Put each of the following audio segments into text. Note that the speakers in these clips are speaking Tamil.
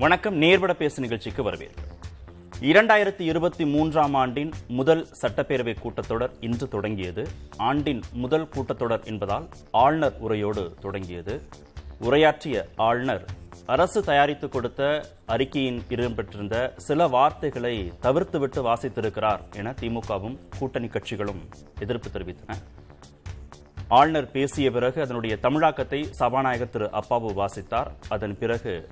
வணக்கம் நேர்வட பேசு நிகழ்ச்சிக்கு வரவேற்பு இரண்டாயிரத்தி இருபத்தி மூன்றாம் ஆண்டின் முதல் சட்டப்பேரவை கூட்டத்தொடர் இன்று தொடங்கியது. ஆண்டின் முதல் கூட்டத்தொடர் என்பதால் ஆளுநர் உரையோடு தொடங்கியது. உரையாற்றிய ஆளுநர் அரசு தயாரித்து கொடுத்த அறிக்கையின் இடம்பெற்றிருந்த சில வார்த்தைகளை தவிர்த்துவிட்டு வாசித்திருக்கிறார் என திமுகவும் கூட்டணி கட்சிகளும் எதிர்ப்பு தெரிவித்தன. ஆளுநர் பேசிய பிறகு அதனுடைய தமிழாக்கத்தை சபாநாயகர் திரு அப்பாவு வாசித்தார். அதன் பிறகு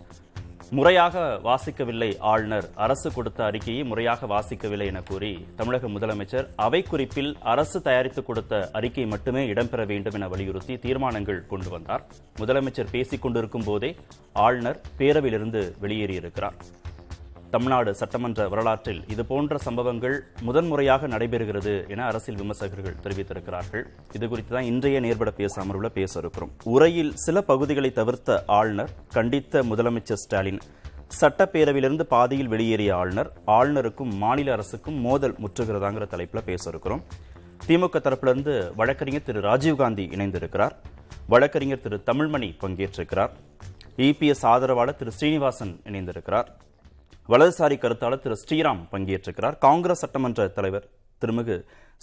முறையாக வாசிக்கவில்லை ஆளுநர். அரசு கொடுத்த அறிக்கையை முறையாக வாசிக்கவில்லை என கூறி தமிழக முதலமைச்சர் அவை குறிப்பில் அரசு தயாரித்து கொடுத்த அறிக்கை மட்டுமே இடம்பெற வேண்டும் என வலியுறுத்தி தீர்மானங்கள் கொண்டு வந்தார். முதலமைச்சர் பேசிக் கொண்டிருக்கும் போதே ஆளுநர் பேரவையிலிருந்து வெளியேறியிருக்கிறார். தமிழ்நாடு சட்டமன்ற வரலாற்றில் இது போன்ற சம்பவங்கள் முதன்முறையாக நடைபெறுகிறது என அரசியல் விமர்சகர்கள் தெரிவித்திருக்கிறார்கள். இது குறித்து தான் இன்றைய நேர்பட பேச அமர்வுல பேச இருக்கிறோம். உரையில் சில பகுதிகளை தவிர்த்த ஆளுநர் கண்டித்த முதலமைச்சர் ஸ்டாலின் சட்டப்பேரவையிலிருந்து பாதியில் வெளியேறிய ஆளுநர் ஆளுநருக்கும் மாநில அரசுக்கும் மோதல் முற்றுகிறதாங்கிற தலைப்புல பேச இருக்கிறோம். திமுக தரப்பிலிருந்து வழக்கறிஞர் திரு ராஜீவ்காந்தி இணைந்திருக்கிறார். வழக்கறிஞர் திரு தமிழ்மணி பங்கேற்றிருக்கிறார். இபிஎஸ் ஆதரவாளர் திரு ஸ்ரீனிவாசன் இணைந்திருக்கிறார். வலதுசாரி கருத்தாளர் திரு ஸ்ரீராம் பங்கேற்றிருக்கிறார். காங்கிரஸ் சட்டமன்ற தலைவர் திருமிகு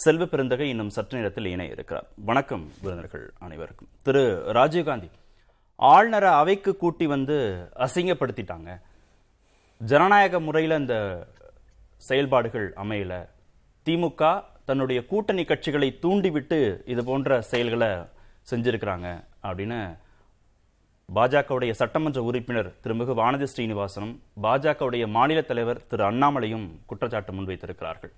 செல்வ பெருந்தகை இன்னும் சற்று நேரத்தில் இணைய இருக்கிறார். வணக்கம் விருந்தினர்கள் அனைவருக்கும். திரு ராஜீவ்காந்தி ஆளுநரை அவைக்கு கூட்டி வந்து அசிங்கப்படுத்திட்டாங்க. ஜனநாயக முறையில் இந்த செயல்பாடுகள் அமையல. திமுக தன்னுடைய கூட்டணி கட்சிகளை தூண்டிவிட்டு இது போன்ற செயல்களை செஞ்சிருக்கிறாங்க அப்படின்னு பாஜகவுடைய சட்டமன்ற உறுப்பினர் திருமிகு வானதி ஸ்ரீனிவாசனும் பாஜகவுடைய மாநில தலைவர் திரு அண்ணாமலையும் குற்றச்சாட்டு முன்வைத்திருக்கிறார்கள்.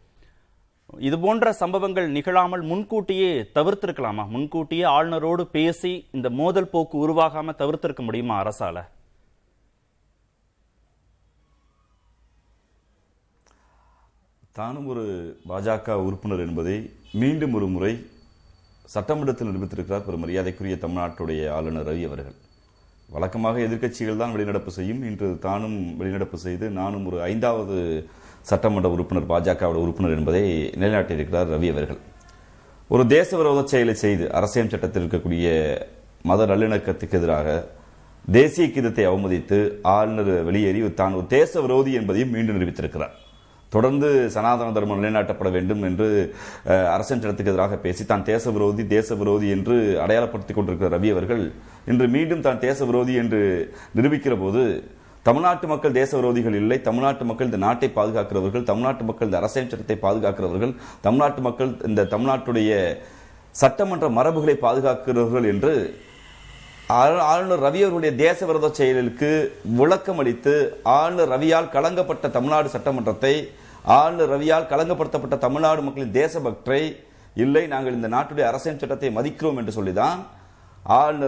இது போன்ற சம்பவங்கள் நிகழாமல் முன்கூட்டியே தவிர்த்திருக்கலாமா? முன்கூட்டியே ஆளுநரோடு பேசி இந்த மோதல் போக்கு உருவாகாம தவிர்த்திருக்க முடியுமா அரசால? தானும் ஒரு பாஜக உறுப்பினர் என்பதை மீண்டும் ஒரு முறை சட்டமன்றத்தில் நிரூபித்திருக்கிறார். பெரும் மரியாதைக்குரிய தமிழ்நாட்டுடைய ஆளுநர் ரவி அவர்கள். வழக்கமாக எதிர்க்கட்சிகள் தான் வெளிநடப்பு செய்யும். இன்று தானும் வெளிநடப்பு செய்து நானும் ஒரு ஐந்தாவது சட்டமன்ற உறுப்பினர் பாஜகவோட உறுப்பினர் என்பதை நிலைநாட்டியிருக்கிறார் ரவி அவர்கள். ஒரு தேச விரோத செயலை செய்து அரசியல் சட்டத்தில் இருக்கக்கூடிய மத நல்லிணக்கத்துக்கு எதிராக தேசிய கீதத்தை அவமதித்து ஆளுநர் வெளியேறி தான் ஒரு தேச விரோதி என்பதையும் மீண்டும் நிரூபித்திருக்கிறார். தொடர்ந்து சனாதன தர்மம் நிலைநாட்டப்பட வேண்டும் என்று அஹ், அரசியல் சட்டத்துக்கு எதிராக பேசி தான் தேச விரோதி தேச விரோதி என்று அடையாளப்படுத்திக் கொண்டிருக்கிற ரவி அவர்கள் இன்று மீண்டும் தான் தேச விரோதி என்று நிரூபிக்கிற போது தமிழ்நாட்டு மக்கள் தேச விரோதிகள் இல்லை தமிழ்நாட்டு மக்கள் இந்த நாட்டை பாதுகாக்கிறவர்கள் தமிழ்நாட்டு மக்கள் இந்த அரசியல் சட்டத்தை பாதுகாக்கிறவர்கள் தமிழ்நாட்டு மக்கள் இந்த தமிழ்நாட்டுடைய சட்டமன்ற மரபுகளை பாதுகாக்கிறவர்கள் என்று ஆளுநர் ரவி அவர்களுடைய தேச விரோத செயலுக்கு விளக்கம் அளித்து ஆளுநர் ரவியால் கலங்கப்பட்ட தமிழ்நாடு சட்டமன்றத்தை ஆளுநர் ரவியால் கலங்கப்படுத்தப்பட்ட தமிழ்நாடு மக்களின் தேசபக்தை இல்லை நாங்கள் இந்த நாட்டுடைய அரசியல் சட்டத்தை மதிக்கிறோம் என்று சொல்லிதான்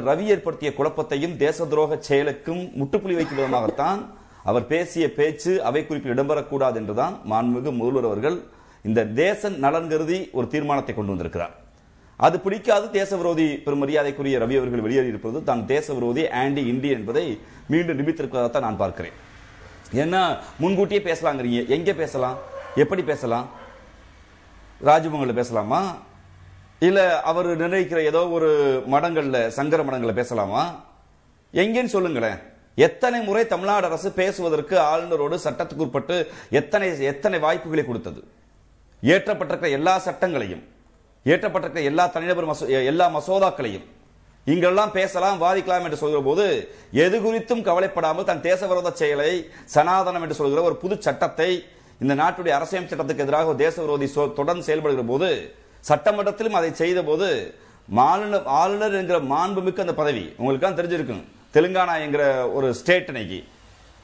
ரவி ஏற்படுத்திய குழப்பத்தையும் தேச துரோக செயலுக்கும் முட்டுப்புள்ளி வைக்கும் விதமாகத்தான் அவர் பேசிய பேச்சு அவை குறிப்பில் இடம்பெறக்கூடாது என்றுதான் மாண்புமிகு முதல்வர் அவர்கள் இந்த தேச நலன் கருதி ஒரு தீர்மானத்தை கொண்டு வந்திருக்கிறார். அது பிடிக்காது தேச விரோதி பெரும் மரியாதைக்குரிய ரவி அவர்கள் வெளியேறி இருப்பது தான் தேச விரோதி ஆன்டி இந்தி என்பதை மீண்டும் நிரூபித்திருக்கிறதான் நான் பார்க்கிறேன். ஏன்னா முன்கூட்டியே பேசலாங்கிறீங்க. எங்கே பேசலாம்? எப்படி பேசலாம்? ராஜபவனில் பேசலாமா? இல்ல அவர் நிர்ணயிக்கிற ஏதோ ஒரு மடங்கள்ல சங்கர மடங்கள்ல பேசலாமா? எங்கேன்னு சொல்லுங்களேன். எத்தனை முறை தமிழ்நாடு அரசு பேசுவதற்கு ஆளுநரோடு சட்டத்துக்கு உட்பட்டு எத்தனை எத்தனை வாய்ப்புகளை கொடுத்தது? ஏற்றப்பட்டிருக்கிற எல்லா சட்டங்களையும் ஏற்றப்பட்டிருக்கிற எல்லா தனிநபர் மசோ எல்லா மசோதாக்களையும் இங்கெல்லாம் பேசலாம் வாதிக்கலாம் என்று சொல்கிற போது எது குறித்தும் கவலைப்படாமல் தன் தேச விரோத செயலை சனாதனம் என்று சொல்கிற ஒரு புது சட்டத்தை இந்த நாட்டுடைய அரசியல் சட்டத்துக்கு எதிராக தேச விரோதி சொ- தொடர்ந்து செயல்படுகிற போது சட்டமன்றத்திலும் அதை செய்த போது மாநில ஆளுநர் என்கிற மாண்புமிக்க அந்த பதவி உங்களுக்கு தெரிஞ்சிருக்கும் தெலுங்கானா என்கிற ஒரு ஸ்டேட் இன்னைக்கு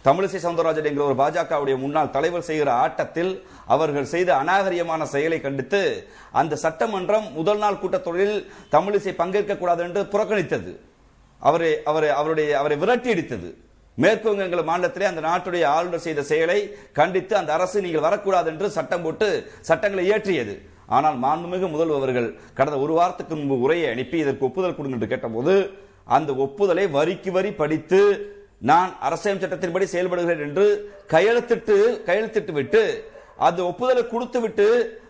தமிழிசை சவுந்தரராஜன் என்கிற ஒரு பாஜகவுடைய முன்னாள் தலைவர் செய்கிற ஆட்டத்தில் அவர்கள் செய்த அநாகரியமான செயலை கண்டித்து அந்த சட்டமன்றம் முதல் நாள் கூட்டத்தொடரில் தமிழிசை பங்கேற்க கூடாது என்று புறக்கணித்தது. அவரை அவரை அவருடைய அவரை விரட்டி அடித்தது. மேற்கு வங்க மாநிலத்திலே அந்த நாட்டுடைய ஆளுநர் செய்த செயலை கண்டித்து அந்த அரசு நீங்கள் வரக்கூடாது என்று சட்டம் போட்டு சட்டங்களை இயற்றியது. ஆனால் மாண்புமிகு முதல்வர் அவர்கள் கடந்த ஒரு வாரத்துக்கு முன்பு உரையை அனுப்பி இதற்கு ஒப்புதல் கொடுங்க என்று கேட்டபோது அந்த ஒப்புதலை வரிக்கு வரி படித்து நான் அரசியல் சட்டத்தின்படி செயல்படுகிறேன் என்று கையெழுத்திட்டு கையெழுத்திட்டு விட்டு அந்த ஒப்புதலை கொடுத்து விட்டு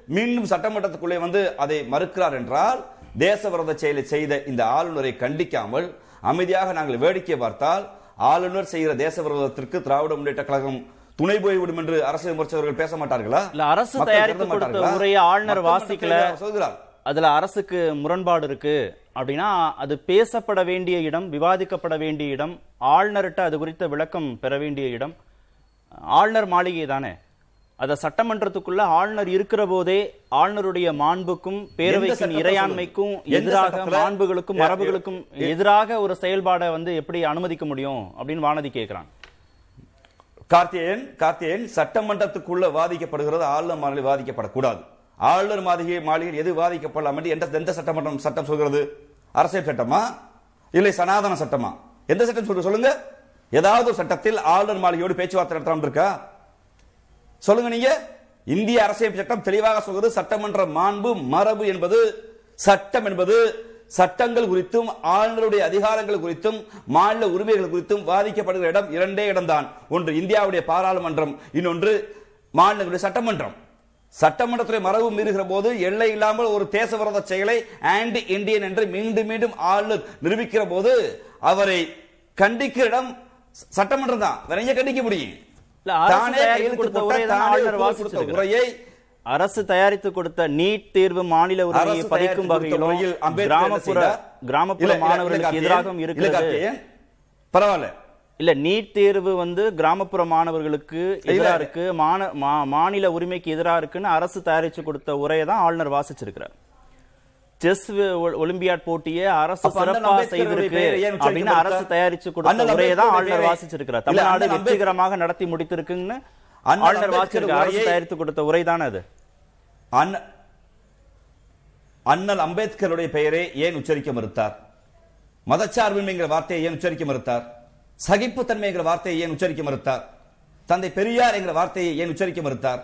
மீண்டும் சட்டமன்றத்துக்குள்ளே வந்து அதை மறுக்கிறார் என்றால் தேச விரோத செயலை செய்த இந்த ஆளுநரை கண்டிக்காமல் அமைதியாக நாங்கள் வேடிக்கை பார்த்தால் ஆளுநர் செய்கிற தேச விரோதத்திற்கு திராவிட முன்னேற்ற கழகம் துணை போய்விடும் என்று அரசியல் விமர்சகர்கள் பேச மாட்டார்களா? இல்ல அரசு தயாரித்து கொடுத்த? உரையை ஆளுநர் வாசிக்கல. சொல்கிறார் அதுல அரசுக்கு முரண்பாடு இருக்கு. அப்படின்னா அது பேசப்பட வேண்டிய இடம் விவாதிக்கப்பட வேண்டிய இடம் ஆளுநர்கிட்ட அது குறித்த விளக்கம் பெற வேண்டிய இடம். ஆளுநர் மாளிகை தானே. அத சட்டமன்றத்துக்குள்ள ஆளுநர் இருக்கிற போதே ஆளுநருடைய மாண்புக்கும் பேரவைக்கும் இறையாண்மைக்கும் எதிராக? மாண்புகளுக்கும் மரபுகளுக்கும் எதிராக ஒரு செயல்பாடை வந்து எப்படி அனுமதிக்க முடியும் அப்படின்னு வானதி கேட்கிறான் கார்த்தியன் கார்த்தியன் சட்டமன்றத்துக்குள்ள வாதிக்கப்படுகிறது ஆளுநர் மாளிகை வாதிக்கப்படக்கூடாது. ஆளுநர் மாளிகை மாளிகையில் எது வாதிக்கப்படலாம் என்று எந்த எந்த சட்டமன்றம் சட்டம் சொல்கிறது? அரசியல் சட்டமா? இல்லை சனாதன சட்டமா? எந்த சட்டம் சொல்ற சொல்லுங்க. ஏதாவது ஒரு சட்டத்தில் ஆளுநர் மாளிகையோடு பேச்சுவார்த்தை நடத்தலாம் இருக்கா? சொல்லுங்க நீங்க. இந்திய அரசியல் சட்டம் தெளிவாக சொல்கிறது சட்டமன்ற மாண்பு மரபு என்பது சட்டம் என்பது சட்டங்கள் குறித்தும் ஆளுநருடைய அதிகாரங்கள் குறித்தும் மாநில உரிமைகள் குறித்தும் வாதிக்கப்படுகிற இடம் இரண்டே இடம்தான். ஒன்று இந்தியாவுடைய பாராளுமன்றம் இன்னொன்று மாநிலங்களுடைய சட்டமன்றம். சட்டமன்றத்துறை மரபு மீறுகிற போது எல்லை இல்லாமல் ஒரு தேச விரோத செயலை ஆன்டி இந்தியன் என்று மீண்டும் மீண்டும் ஆளுநர் நிரூபிக்கிற போது அவரை கண்டிக்கிற இடம் சட்டமன்றம் தான். வேற கண்டிக்க முடியும்? தானே கையெழுத்து போட்ட, தான். உரையை அரசு தயாரித்து கொடுத்த நீட் தேர்வு மாநில உரிமையை பறிக்கும் உரையில் வகையிலும் கிராமப்புற? கிராமப்புற மாணவர்களுக்கு எதிராகவும் இருக்கிறது பரவாயில்ல இல்ல நீட் தேர்வு வந்து கிராமப்புற மாணவர்களுக்கு எதிரா இல்ல. இருக்கு மாநில உரிமைக்கு எதிரா இருக்குன்னு அரசு தயாரிச்சு கொடுத்த உரையை தான் ஆளுநர் வாசிச்சிருக்கிறார் செஸ் ஒலிம்பியாட் போட்டியை அரசு அப்ப அண்ணல் சிறப்பா அம்பேத்கருடைய செய்திருக்கு அப்படின்னு அரசு? தயாரிச்சு கொடுத்த உரையை தான் ஆளுநர் வாசிச்சிருக்கிறார் தமிழ்நாடு வெற்றிகரமாக நடத்தி முடித்திருக்குன்னு ஆளுநர் வாசிச்சிருக்கார் அரசு தயாரித்து கொடுத்த உரை தானே அது? அண்ண- அண்ணல் அம்பேத்கருடைய பெயரை ஏன் உச்சரிக்க மறுத்தார்? மதச்சார்பின்மைங்கிற வார்த்தையை ஏன் உச்சரிக்க மறுத்தார்? சகிப்புத்தன்மைங்கிற வார்த்தையை ஏன் உச்சரிக்க மறுத்தார்? தந்தை பெரியார் என்கிற வார்த்தையை ஏன் உச்சரிக்க மறுத்தார்?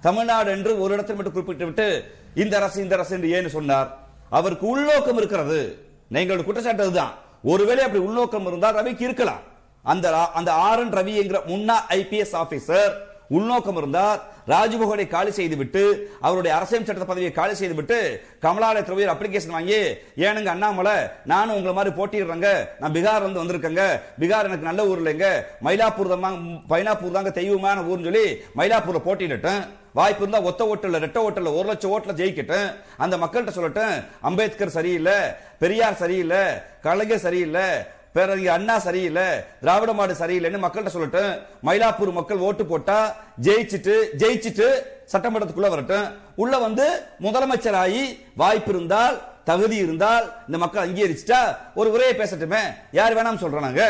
தமிழ்நாடு என்று ஒரு இடத்தில் மட்டும் குறிப்பிட்டு விட்டு இந்த அரசு இந்த அரசு என்று ஏன் சொன்னார். அவருக்கு உள்நோக்கம் இருக்கிறது. நீங்களோட குற்றச்சாட்டு அதுதான். ஒருவேளை அப்படி உள்நோக்கம் இருந்தால் ரவிக்கு இருக்கலாம். அந்த அந்த ஆர் என் ரவி என்கிற முன்னா ஐபிஎஸ் ஆபீசர் உள்நோக்கம் இருந்தார் ராஜ்பவனை காலி செய்துவிட்டு அவருடைய அரசியல் சட்ட பதவியை காலி செய்துவிட்டு கமலாலயத்தில் போய் அப்ளிகேஷன் வாங்கி ஏனுங்க அண்ணாமலை நானும் உங்களை மாதிரி போட்டிடுறேங்க நான் பீகார் இருந்து வந்திருக்கேங்க. பீகார் எனக்கு நல்ல ஊர் இல்லைங்க. மயிலாப்பூர் தான் மயிலாப்பூர் தாங்க தெய்வமான ஊர்னு சொல்லி மயிலாப்பூர்ல போட்டிட்டேன் வாய்ப்பு இருந்தா ஒத்த ஓட்டல ரெட்ட ஓட்டல ஒரு லட்சம் ஓட்டில் ஜெயிக்கட்டும் அந்த மக்கள்கிட்ட சொல்லட்டும் அம்பேத்கர் சரியில்லை பெரியார் சரியில்லை கலைஞர் சரியில்லை பேரறிஞர் அண்ணா சரியில்லை திராவிட மாடு சரியில்லைன்னு மக்கள்கிட்ட சொல்லட்டும். மயிலாப்பூர் மக்கள் ஓட்டு போட்டா ஜெயிச்சுட்டு ஜெயிச்சிட்டு சட்டமன்றத்துக்குள்ள வரட்டும். உள்ள வந்து முதலமைச்சராகி வாய்ப்பு இருந்தால் தகுதி இருந்தால் இந்த மக்கள் அங்கீகரிச்சுட்டா ஒரு உரையை பேசட்டுமே. யார் வேணாம் சொல்றாங்க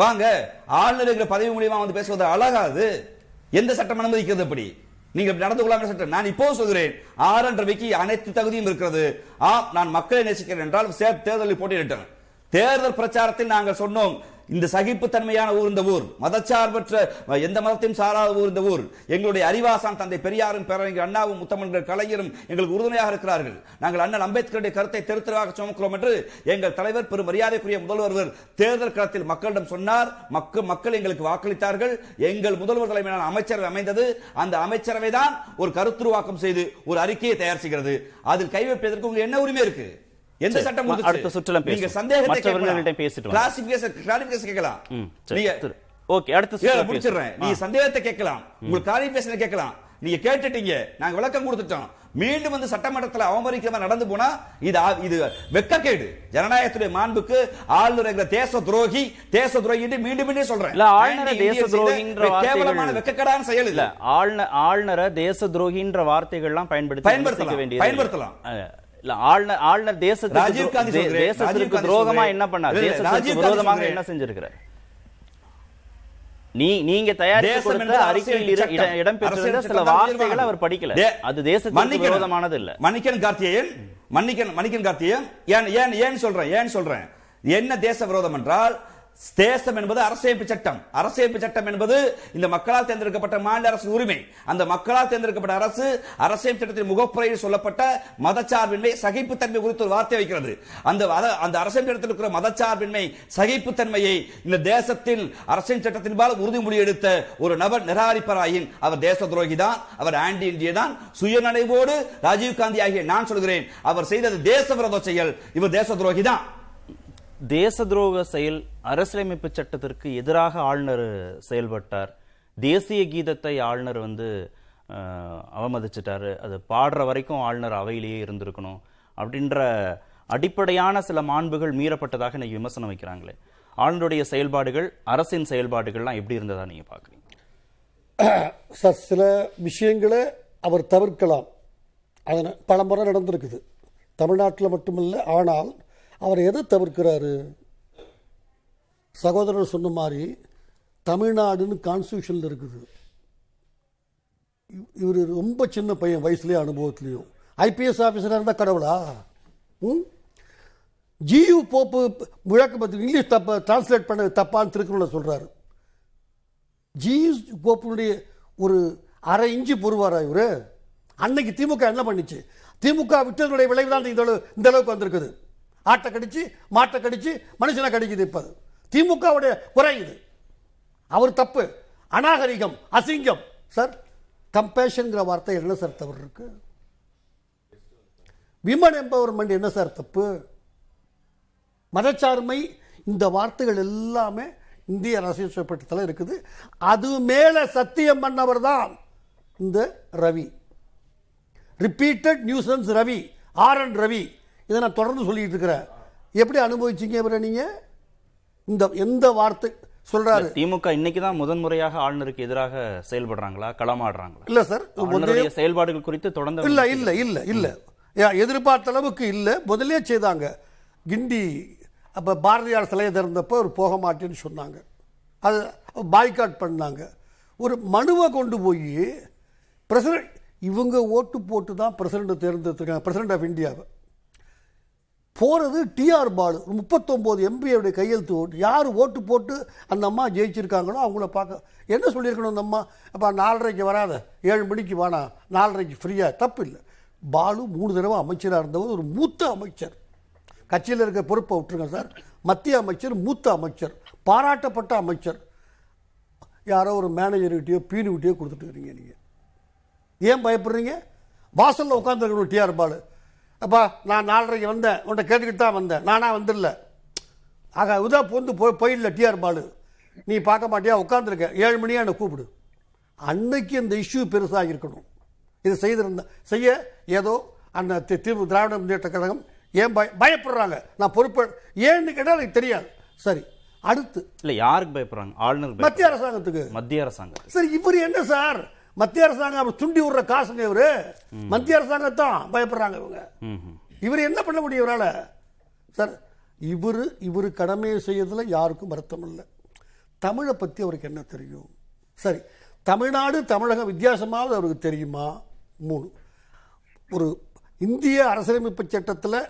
வாங்க ஆளுநர் பதவி மூலியமா வந்து பேசுவது அழகாது. எந்த சட்டம் அனுமதிக்கிறது அப்படி? நீங்க நடந்து கொள்ளாமல் சட்டம். நான் இப்போ சொல்கிறேன் ஆர் அனைத்து தகுதியும் இருக்கிறது. ஆம் நான் மக்களை நேசிக்கிறேன் என்றால் தேர்தலில் போட்டியிட்டேன் தேர்தல் பிரச்சாரத்தில் நாங்கள் சொன்னோம் இந்த சகிப்புத்தன்மையான ஊர் இந்த ஊர் மதச்சார்பற்ற எந்த மதத்தையும் சாராத ஊர் இந்த ஊர். எங்களுடைய அறிவாசான் தந்தை பெரியாரும் பேரறிஞர் அண்ணாவும் முத்தமன்கள் கலைஞரும் எங்களுக்கு உறுதுணையாக இருக்கிறார்கள். நாங்கள் அண்ணன் அம்பேத்கருடைய கருத்தை தெரு சுமக்கிறோம் என்று எங்கள் தலைவர் பெரும் மரியாதைக்குரிய முதல்வர் தேர்தல் களத்தில் மக்களிடம் சொன்னார். மக்கள் மக்கள் எங்களுக்கு வாக்களித்தார்கள். எங்கள் முதல்வர் தலைமையிலான அமைச்சரவை அமைந்தது. அந்த அமைச்சரவை தான் ஒரு கருத்துருவாக்கம் செய்து ஒரு அறிக்கையை தயார் செய்கிறது அதில் கை வைப்பதற்கு உங்களுக்கு என்ன உரிமை இருக்கு? எந்த சட்டம்? அடுத்த சுற்றுல பேசுவோம். நீங்க சந்தேகத்தை மற்றவர்கள்ட்ட பேசிட்டு. கிளாசிபிகேஷன் கிளாரிபிகேஷன் கேட்கலாம். நீங்க ஓகே அடுத்த முடிச்சிடுறேன். நீங்க. சந்தேகத்தை கேட்கலாம் உங்களுக்கு கிளாரிபிகேஷன் கேட்கலாம் நீங்க கேட்டுட்டீங்க நாங்க விளக்கம் கொடுத்துட்டோம் மீண்டும் வந்து சட்டமன்றத்தில் அவமதிக்கிற மாதிரி நடந்து போனா இது இது வெக்கக்கேடு ஜனநாயகத்துடைய மாண்புக்கு ஆளுநர் என்கிற தேச துரோகி தேச துரோகி என்று மீண்டும் மீண்டும் சொல்றேன் இல்ல, ஆளுநரை தேச துரோகின்ற கேவலமான வெக்கக்கேடான செயல் இல்ல ஆளுநர் ஆளுநரை தேச துரோகின்ற வார்த்தைகள்லாம் பயன்படுத்தி பயன்படுத்தலாம், விமர்சிக்க வேண்டியது பயன்படுத்தலாம். இல்ல ஆளுநர் ஆளுநர் தேசத்துக்கு ராஜீவ் துரோ- காந்தி தே- சொல்கிறேன். ராஜீவ் தேசத்திற்கு காந்தி துரோகமா. என்ன பண்ணார் தேசத்துக்கு விரோதமாக. என்ன செஞ்சிருக்கிறார் நீ நீங்க தயாரித்து கொடுத்த என்பது அறிக்கையில் அரசியல் இட- சட்டம். இட- இடம்பெற்றிருந்த அரசியல் சில வார்த்தைகளை. அவர் படிக்கல அது தேசத்துக்கு. விரோதமானது இல்ல மன்னிக்கணும் கார்த்தியேயன் மன்னிக்கணும் மன்னிக்கணும் கார்த்தியேயன் ஏன் ஏன் ஏன் சொல்றேன் ஏன் சொல்றேன் என்ன தேச விரோதம் என்றால் தேசம் என்பது அரசியமைப்பு சட்டம். அரசியமைப்பு சட்டம் என்பது இந்த மக்களால் தேர்ந்தெடுக்கப்பட்ட மாநில அரசு உரிமை. அந்த மக்களால் தேர்ந்தெடுக்கப்பட்ட அரசு அரசியல் சட்டத்தின் முகப்புறையில் சொல்லப்பட்ட மதச்சார்பின்மை சகிப்புத்தன்மை குறித்து ஒரு வார்த்தை வைக்கிறது. அந்த அந்த அரசியல் சட்டத்தில் இருக்கிற மதச்சார்பின்மை சகிப்புத்தன்மையை இந்த தேசத்தில் அரசியல் சட்டத்தின்பால் உறுதிமொழி எடுத்த ஒரு நபர் நிராகரிப்பராயின் அவர் தேச துரோகி தான் அவர் ஆண்டி இந்திய தான் சுயநனைவோடு ராஜீவ் காந்தி ஆகிய நான் சொல்கிறேன் அவர் செய்தது தேச விரோத செயல் இவர் தேச துரோகி தான் தேச துரோக செயல் அரசியலமைப்பு சட்டத்திற்கு எதிராக ஆளுநர் செயல்பட்டார். தேசிய கீதத்தை ஆளுநர் வந்து அவமதிச்சிட்டார். அது பாடுற வரைக்கும் ஆளுநர் அவையிலேயே இருந்திருக்கணும் அப்படின்ற அடிப்படையான சில மாண்புகள் மீறப்பட்டதாக இன்னைக்கு விமர்சனம் வைக்கிறாங்களே. ஆளுநருடைய செயல்பாடுகள் அரசின் செயல்பாடுகள்லாம் எப்படி இருந்ததா நீங்கள் பார்க்குறீங்க? சார் சில விஷயங்களை அவர் தவிர்க்கலாம். அதனை பல முறை நடந்திருக்குது. தமிழ்நாட்டில் மட்டுமில்லை ஆனால் அவர் எதை தவிர்க்கிறாரு? சகோதரர் சொன்ன மாதிரி தமிழ்நாடுன்னு கான்ஸ்டியூஷனில் இருக்குது. இவர் ரொம்ப சின்ன பையன் வயசுலேயும் அனுபவத்துலேயும். ஐபிஎஸ் ஆஃபீஸராக இருந்தால் கடவுளா? ம்? ஜியு போப்பு முழக்க பற்றி இங்கிலீஷ் தப்பை டிரான்ஸ்லேட் பண்ண தப்பான்னு திருக்குறளில் சொல்கிறாரு ஜியு போப்புனுடைய ஒரு அரை இஞ்சி பொறுவாரா இவரு? அன்னைக்கு திமுக என்ன பண்ணிச்சு? திமுக விட்டதனுடைய விளைவு தான் இந்த அளவு இந்த அளவுக்கு வந்திருக்குது. ஆட்டை கடிச்சு மாட்டை கடிச்சு மனுஷனை கடிக்குது இப்போ. திமுகவுடைய குறை இது. அவர் தப்பு. அநாகரிகம் அசிங்கம். சார் கம்பேஷன்கிற வார்த்தை என்ன சார் தவறு இருக்கு? விமன் எம்பவர்மெண்ட் என்ன சார் தப்பு? மதச்சார்மை இந்த வார்த்தைகள் எல்லாமே இந்திய அரசியல் சட்டத்தில் இருக்குது. அது மேலே சத்தியம் பண்ணவர் தான் இந்த Ravi. Repeated nuisance Ravi R N Ravi. இதை நான் தொடர்ந்து சொல்லிட்டு இருக்கிறேன். எப்படி அனுபவிச்சிங்க இவரை நீங்கள் இந்த எந்த வார்த்தை சொல்றாரு? திமுக இன்னைக்கு தான் முதன் முறையாக ஆளுநருக்கு எதிராக செயல்படுறாங்களா? களமாடுறாங்களா? இல்ல சார். ஆளுநருடைய செயல்பாடுகள் குறித்து தொடர்ந்து இல்ல இல்ல இல்ல இல்ல. எதிர்பார்த்த அளவுக்கு இல்ல. முதலே செய்தாங்க. கிண்டி அப்ப பாரதியார் சிலையை திறந்தப்போ அவர் போக மாட்டேன்னு சொன்னாங்க. அது பாய்காட் பண்ணாங்க. ஒரு மனுவை கொண்டு போய் பிரசிடென்ட் இவங்க ஓட்டு போட்டு தான் பிரசிடண்ட் தேர்ந்தெடுத்திருக்காங்க. பிரசிடண்ட் ஆஃப் இந்தியாவை. போகிறது டிஆர் பாலு. முப்பத்தொம்போது எம்பியோடைய கையெழுத்து ஓட்டு. யார் ஓட்டு போட்டு அந்த அம்மா ஜெயிச்சிருக்காங்களோ அவங்கள பார்க்க என்ன சொல்லியிருக்கணும் அந்த அம்மா? அப்போ நாலரைக்கு வராத. ஏழு மணிக்கு வானா நாலரைக்கு ஃப்ரீயாக தப்பு இல்லை பாலு மூணு தடவை அமைச்சராக இருந்தவர் ஒரு மூத்த அமைச்சர். கட்சியில் இருக்க பொறுப்பை விட்டுருங்க சார். மத்திய அமைச்சர் மூத்த அமைச்சர். பாராட்டப்பட்ட அமைச்சர். யாரோ ஒரு மேனேஜர்கிட்டயோ பீனுக்கிட்டையோ கொடுத்துட்டு இருக்கீங்க நீங்கள் ஏன் பயப்படுறீங்க? வாசலில் உட்காந்துருக்கணும் டிஆர் பாலு. அப்பா நான் நாலரைக்கு வந்தேன். உன்னை கேட்டுக்கிட்டு தான் வந்தேன். நானா வந்துடல ஆக உதா பொந்து போய் போயிடல டிஆர் பாலு. நீ பார்க்க மாட்டியா? உட்காந்துருக்க ஏழு மணியா என்னை கூப்பிடு. அன்னைக்கு இந்த இஷ்யூ பெருசாக இருக்கணும். இது செய்திருந்த செய்ய ஏதோ அந்த தீர்வு திராவிட முன்னேற்ற கழகம் ஏன் பய பயப்படுறாங்க? நான் பொறுப்பு ஏன்னு கேட்டால் எனக்கு தெரியாது. சரி அடுத்து. இல்ல யாருக்கு பயப்படுறாங்க? ஆளுநர். மத்திய அரசாங்கத்துக்கு. மத்திய அரசாங்கம் சார் இவர் என்ன சார்? மத்திய அரசாங்கம் அவர் துண்டி விடுற காசுங்க இவரு. மத்திய அரசாங்கத்தான் பயப்படுறாங்க இவங்க. இவர் என்ன பண்ண முடியும் இவரால? சார் இவர் இவர் கடமையை செய்யறதுல யாருக்கும் வருத்தம் இல்லை. தமிழை பற்றி அவருக்கு என்ன தெரியும்? சரி தமிழ்நாடு தமிழகம் வித்தியாசமாவது அவருக்கு தெரியுமா? மூணு. ஒரு இந்திய அரசியலமைப்பு சட்டத்தில்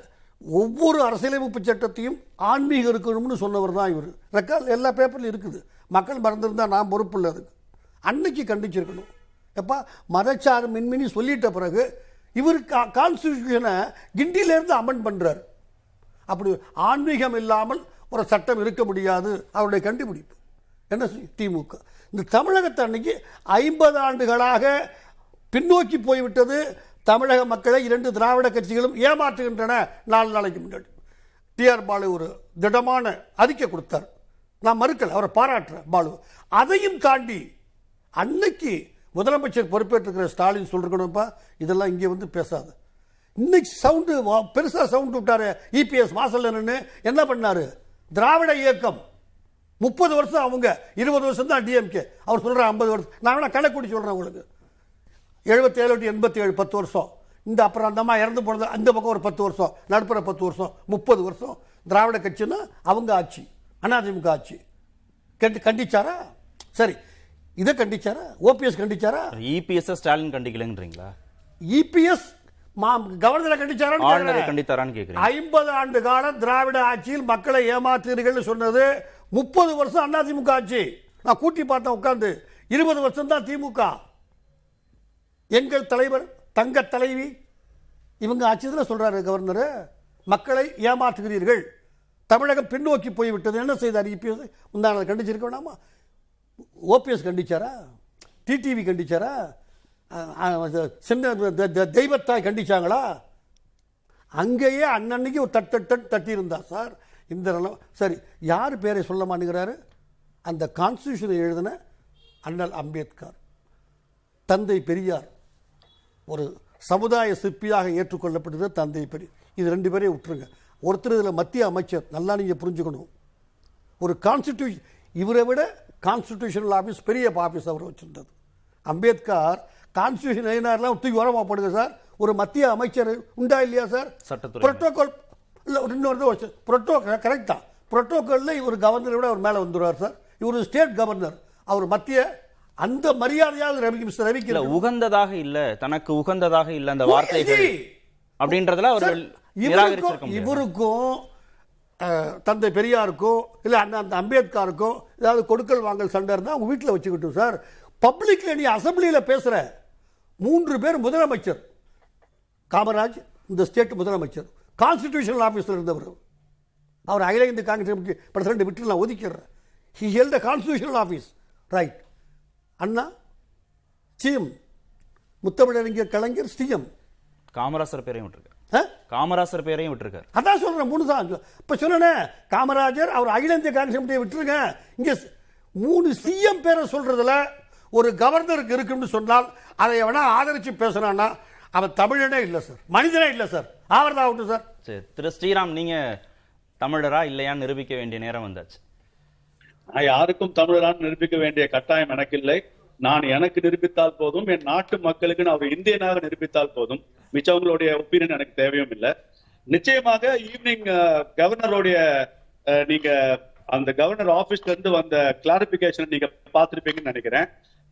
ஒவ்வொரு அரசியலமைப்பு சட்டத்தையும் ஆன்மீகம் இருக்கணும்னு சொன்னவர் தான் இவர். ரெக்கார்ட் எல்லா பேப்பர்லையும் இருக்குது. மக்கள் மறந்துருந்தா நான் பொறுப்பு இல்லை அதுக்கு. அன்னைக்கு கண்டிச்சிருக்கணும். எப்பா மதச்சார் மின்மினி சொல்லிட்ட பிறகு இவர் கான்ஸ்டியூஷனை கிண்டியிலேருந்து அமெண்ட் பண்ணுறார் அப்படி ஆன்மீகம் இல்லாமல் ஒரு சட்டம் இருக்க முடியாது அவருடைய கண்டுபிடிப்பு. என்ன திமுக. இந்த தமிழகத்தை அன்னைக்கு ஐம்பது ஆண்டுகளாக பின்னோக்கி போய்விட்டது தமிழக மக்களை இரண்டு திராவிட கட்சிகளும் ஏமாற்றுகின்றன நாலு நாளைக்கு முன்னாடி. டிஆர் பாலு ஒரு திடமான அறிக்கை கொடுத்தார். நான் மறுக்கல அவரை பாராட்டுறேன் பாலு. அதையும் தாண்டி அன்னைக்கு முதலமைச்சர் பொறுப்பேற்றுக்கிற ஸ்டாலின் சொல்லிருக்கணும்ப்பா இதெல்லாம் இங்கே வந்து பேசாது. இன்னைக்கு சவுண்டு பெருசாக சவுண்ட் விட்டாரு இபிஎஸ் வாசல்ல என்ன பண்ணாரு? திராவிட இயக்கம். முப்பது வருஷம் அவங்க இருபது வருஷம் தான் டிஎம்கே அவர் சொல்கிற ஐம்பது வருஷம் நான் வேணா கணக்குடி சொல்கிறேன் உங்களுக்கு. எழுபத்தேழு டு எண்பத்தி ஏழு பத்து வருஷம். இந்த அப்புறம் அந்த அம்மா இறந்து போனது அந்த பக்கம் ஒரு பத்து வருஷம் நடுப்புற பத்து வருஷம் முப்பது வருஷம். திராவிட கட்சின்னா அவங்க ஆட்சி அதிமுக ஆட்சி. கண்டி கண்டிச்சாரா? சரி இதை கண்டிச்சாரா? ஓபிஎஸ் கண்டிச்சாரா? இபிஎஸ் ஸ்டாலின் கண்டிக்கலன்றீங்களா? இபிஎஸ் மா கவர்னரை கண்டிச்சாரான்னு. கண்டித்தாரான்னு ஐம்பது ஆண்டு காலம் திராவிட ஆட்சியில் மக்களை ஏமாத்துறீர்கள் சொன்னது முப்பது வருஷம் அதிமுக ஆட்சி. நான் கூட்டி பார்த்தேன் உட்கார்ந்து. இருபது வருஷம் தான் திமுக. எங்கள் தலைவர் தங்க தலைவி இவங்க ஆட்சியில் சொல்றாரு கவர்னர் மக்களை ஏமாற்றுகிறீர்கள் தமிழகம் பின்னோக்கி போய்விட்டது. என்ன செய்தார்? இபிஎஸ் முந்தான கண்டிச்சிருக்க வேணாமா? ஓபிஎஸ் கண்டிச்சாரா? டிடிவி கண்டிச்சாரா? சின்ன தெய்வத்தாய் கண்டிச்சாங்களா? அங்கேயே அன்னன்னைக்கு ஒரு தட்டு தட்டு தட்டியிருந்தா சார் இந்த சரி யார் பேரை சொல்ல மாட்டேங்கிறாரு? அந்த கான்ஸ்டியூஷனை எழுதின அண்ணல் அம்பேத்கர். தந்தை பெரியார். ஒரு சமுதாய சிற்பியாக ஏற்றுக்கொள்ளப்பட்டது தந்தை பெரிய இது ரெண்டு பேரையும் விட்டுருங்க. ஒருத்தர் இதில் மத்திய அமைச்சர் நல்லா நீங்கள் புரிஞ்சுக்கணும். ஒரு கான்ஸ்டியூஷன் இவரை விட கான்ஸ்டிடியூஷனல் ஆஃபீஸ் பெரிய ஆஃபீஸ் அவர் வச்சிருந்தது. அம்பேத்கர் கான்ஸ்டியூஷன் எழுதினார்லாம் தூக்கி உரமா போடுங்க சார். ஒரு மத்திய அமைச்சர் உண்டா இல்லையா சார்? சட்டத்துறை புரோட்டோகால் இல்லை இன்னொரு புரோட்டோகால் கரெக்ட் தான். புரோட்டோகாலில் இவர் கவர்னரை விட அவர் மேலே வந்துடுவார் சார். இவர் ஸ்டேட் கவர்னர் அவர் மத்திய அந்த மரியாதையாக ரவி மிஸ்டர் ரவிக்கு இல்ல உகந்ததாக இல்ல. தனக்கு உகந்ததாக இல்ல அந்த வார்த்தைகள் அப்படின்றதுல அவர் இவருக்கும் தந்தை பெரியாருக்கோ இல்லை அண்ணா அந்த அம்பேத்கருக்கும் ஏதாவது கொடுக்கல் வாங்கல் சண்டை இருந்தால் அவங்க வீட்டில் வச்சுக்கிட்டோம் சார். பப்ளிக்கில் நீ அசம்பிளியில் பேசுகிற மூன்று பேர் முதலமைச்சர். காமராஜ் இந்த ஸ்டேட் முதலமைச்சர். கான்ஸ்டிடியூஷனல் ஆஃபீஸில் இருந்தவர். அவர் அகில இந்திய காங்கிரஸ் கமிட்டி பிரசிடண்ட் விட்டு நான் ஒதுக்கிடுறேன். He held constitutional office right Anna CM முத்தமிழறிஞர் கலைஞர் சிஎம் காமராசர் பேரையும் விட்டுருக்கேன் காமராசர் பேரையும் விட்டுருக்காரு. அதான் சொல்றேன் மூணு தான் இப்ப சொன்னேன் காமராஜர் அவர் அகில இந்திய காங்கிரஸ் கமிட்டியை விட்டுருங்க. இங்க மூணு சிஎம் பேரை சொல்றதுல ஒரு கவர்னருக்கு இருக்குன்னு சொன்னால் அதை வேணா ஆதரிச்சு பேசுறான்னா அவன் தமிழனே இல்லை சார். மனிதனே இல்லை சார். ஆவரதா ஆகட்டும் சார். சரி திரு ஸ்ரீராம் நீங்க தமிழரா இல்லையான்னு நிரூபிக்க வேண்டிய நேரம் வந்தாச்சு. யாருக்கும் தமிழரான் நிரூபிக்க வேண்டிய கட்டாயம் எனக்கு இல்லை நான் எனக்கு நிரூபித்தால் போதும் என் நாட்டு மக்களுக்கு நான் ஒரு இந்தியனாக நிரூபித்தால் போதும். மிச்சவங்களுடைய ஒப்பீனியன் எனக்கு தேவையும் இல்லை நிச்சயமாக ஈவினிங் கவர்னருடைய நீங்க அந்த கவர்னர் ஆபீஸ்ல இருந்து வந்த கிளாரிபிகேஷன் நீங்க பார்த்திருப்பீங்கன்னு நினைக்கிறேன்.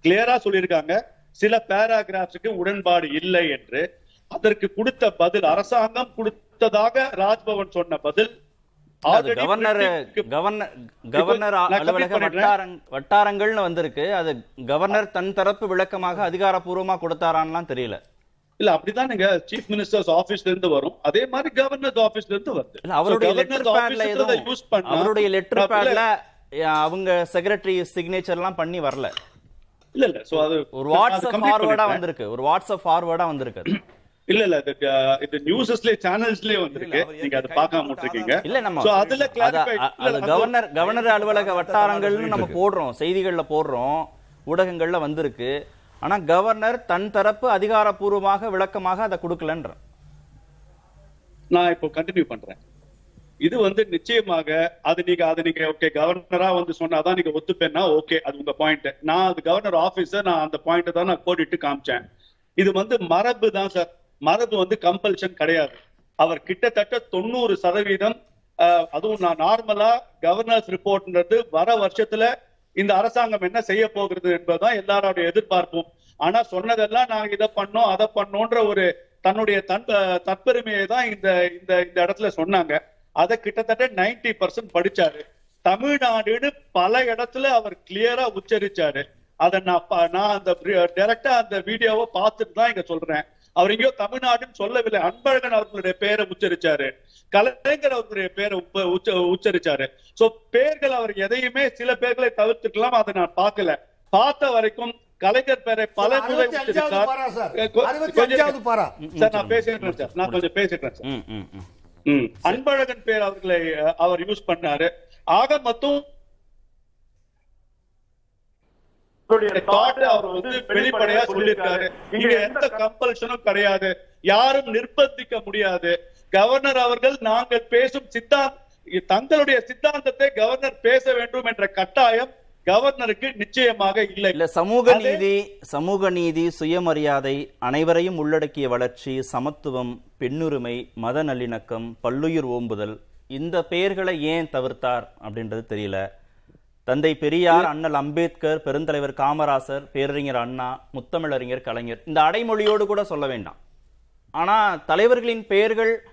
கிளியரா சொல்லியிருக்காங்க. சில பேராகிராஃப்ஸுக்கு உடன்பாடு இல்லை என்று. அதற்கு கொடுத்த பதில் அரசாங்கம் கொடுத்ததாக ராஜ்பவன் சொன்ன பதில் கவர்னர் கவர்னர் அலுவலக. வட்டாரங் வட்டாரங்கள்னு வந்திருக்கு. அது கவர்னர் தன் தரப்பு விளக்கமாக அதிகாரப்பூர்வமா கொடுத்தாரான்லாம் தெரியல. இல்ல அப்படிதான் நீங்க சீஃப் மினிஸ்டர்ஸ் ஆபீஸ்ல இருந்து வரும். அதே மாதிரி கவர்னர் ஆபீஸ்ல இருந்து வருது. அவருடைய லெட்டர் பேட்ல use பண்ணா- அவருடைய லெட்டர் பேட்ல அவங்க செக்ரட்டரி சிக்னேச்சர் எல்லாம் பண்ணி வரல. இல்ல இல்ல. சோ அது ஒரு வாட்ஸ்அப் ஃபார்வர்டா. வந்திருக்கு. ஒரு வாட்ஸ்அப் ஃபார்வர்டா வந்திருக்கு. இல்ல இல்ல இது நியூஸஸ்லயே சேனல்ஸ்லயே வந்திருக்கு. நீங்க அதை பார்க்காம இருக்கீங்க இல்ல நம்ம சோ அதுல கவர்னர் கவர்னர் அலுவலக வட்டாரங்கள்னு நம்ம போடுறோம் செய்திகள்ல போடுறோம் ஊடகங்கள்ல வந்திருக்கு. ஆனா கவர்னர் தன் தரப்பு அதிகாரப்பூர்வமாக விளக்கமாக அதை கொடுக்கலன்ற. நான் இப்போ கண்டினியூ பண்றேன். இது வந்து நிச்சயமாக அது நீங்க அது நீங்க ஓகே கவர்னரா வந்து சொன்னாதான் நீங்க ஒத்துப்பேன்னா ஓகே அது உங்க பாயிண்ட் நான் அது கவர்னர் ஆபீஸர் நான் அந்த பாயிண்ட் தான் நான் கோடிட்டு காமிச்சேன். இது வந்து மரபு தான் சார் மரபு வந்து கம்பல்ஷன் கிடையாது. அவர் கிட்டத்தட்ட தொண்ணூறு சதவீதம் அதுவும் நான் நார்மலா கவர்னர்ஸ் ரிப்போர்ட்ன்றது வர வருஷத்துல இந்த அரசாங்கம் என்ன செய்ய போகிறது என்பதுதான் எல்லாரோட எதிர்பார்ப்பும். ஆனா சொன்னதெல்லாம் நாங்க இதை பண்ணோம் அதை பண்ணோன்ற ஒரு தன்னுடைய தன் தற்பெருமையை தான் இந்த இந்த இந்த இடத்துல சொன்னாங்க. அதை கிட்டத்தட்ட 90% பர்சன்ட் படிச்சாரு. தமிழ்நாடுன்னு பல இடத்துல அவர் கிளியரா உச்சரிச்சாரு. அதை நான் நான் அந்த டைரக்டா அந்த வீடியோவை பார்த்துட்டு தான் இங்க சொல்றேன். அவர் எங்கேயோ தமிழ்நாடுன்னு சொல்லவில்லை. அன்பழகன் அவர்களுடைய பேரை உச்சரிச்சாரு. கலைஞர் அவர்களுடைய உச்ச- உச்சரிச்சாரு. சோ பேர்கள் அவர் எதையுமே சில பேர்களை தவிர்த்துக்கலாம். அதை நான் பார்க்கல. பார்த்த வரைக்கும் கலைஞர் பேரை பல முறை கொஞ்சம் அஞ்சாவது பாரா. சார் நான் பேசிடுறேன் சார். நான் கொஞ்சம் பேசிடுறேன் சார். ம். அன்பழகன் பேர் அவர்களை அவர் யூஸ் பண்ணாரு. ஆக மொத்தம் அவருடைய thought அவர் வந்து வெளிப்படையா சொல்லியிருக்காரு. இங்க எந்த கம்பல்ஷனும் கிடையாது. யாரும் நிர்பந்திக்க முடியாது. கவர்னர் அவர்கள் நாங்கள் பேசும் சித்தாந்த தங்களுடைய சித்தாந்தத்தை கவர்னர் பேச வேண்டும் என்ற கட்டாயம் கவர்னருக்கு நிச்சயமாக இல்லை. இல்ல சமூக நீதி சமூக நீதி சுயமரியாதை அனைவரையும் உள்ளடக்கிய வளர்ச்சி சமத்துவம் பெண்ணுரிமை மத நல்லிணக்கம் பல்லுயிர் ஓம்புதல் இந்த பெயர்களை ஏன் தவிர்த்தார் அப்படின்றது தெரியல. தந்தை பெரியார் அண்ணல் அம்பேத்கர் பெருந்தலைவர் காமராசர் பேரறிஞர் அண்ணா முத்தமிழறிஞர் கலைஞர். இந்த அடைமொழியோடு கூட சொல்ல வேண்டாம். ஆனா தலைவர்களின் பெயர்கள்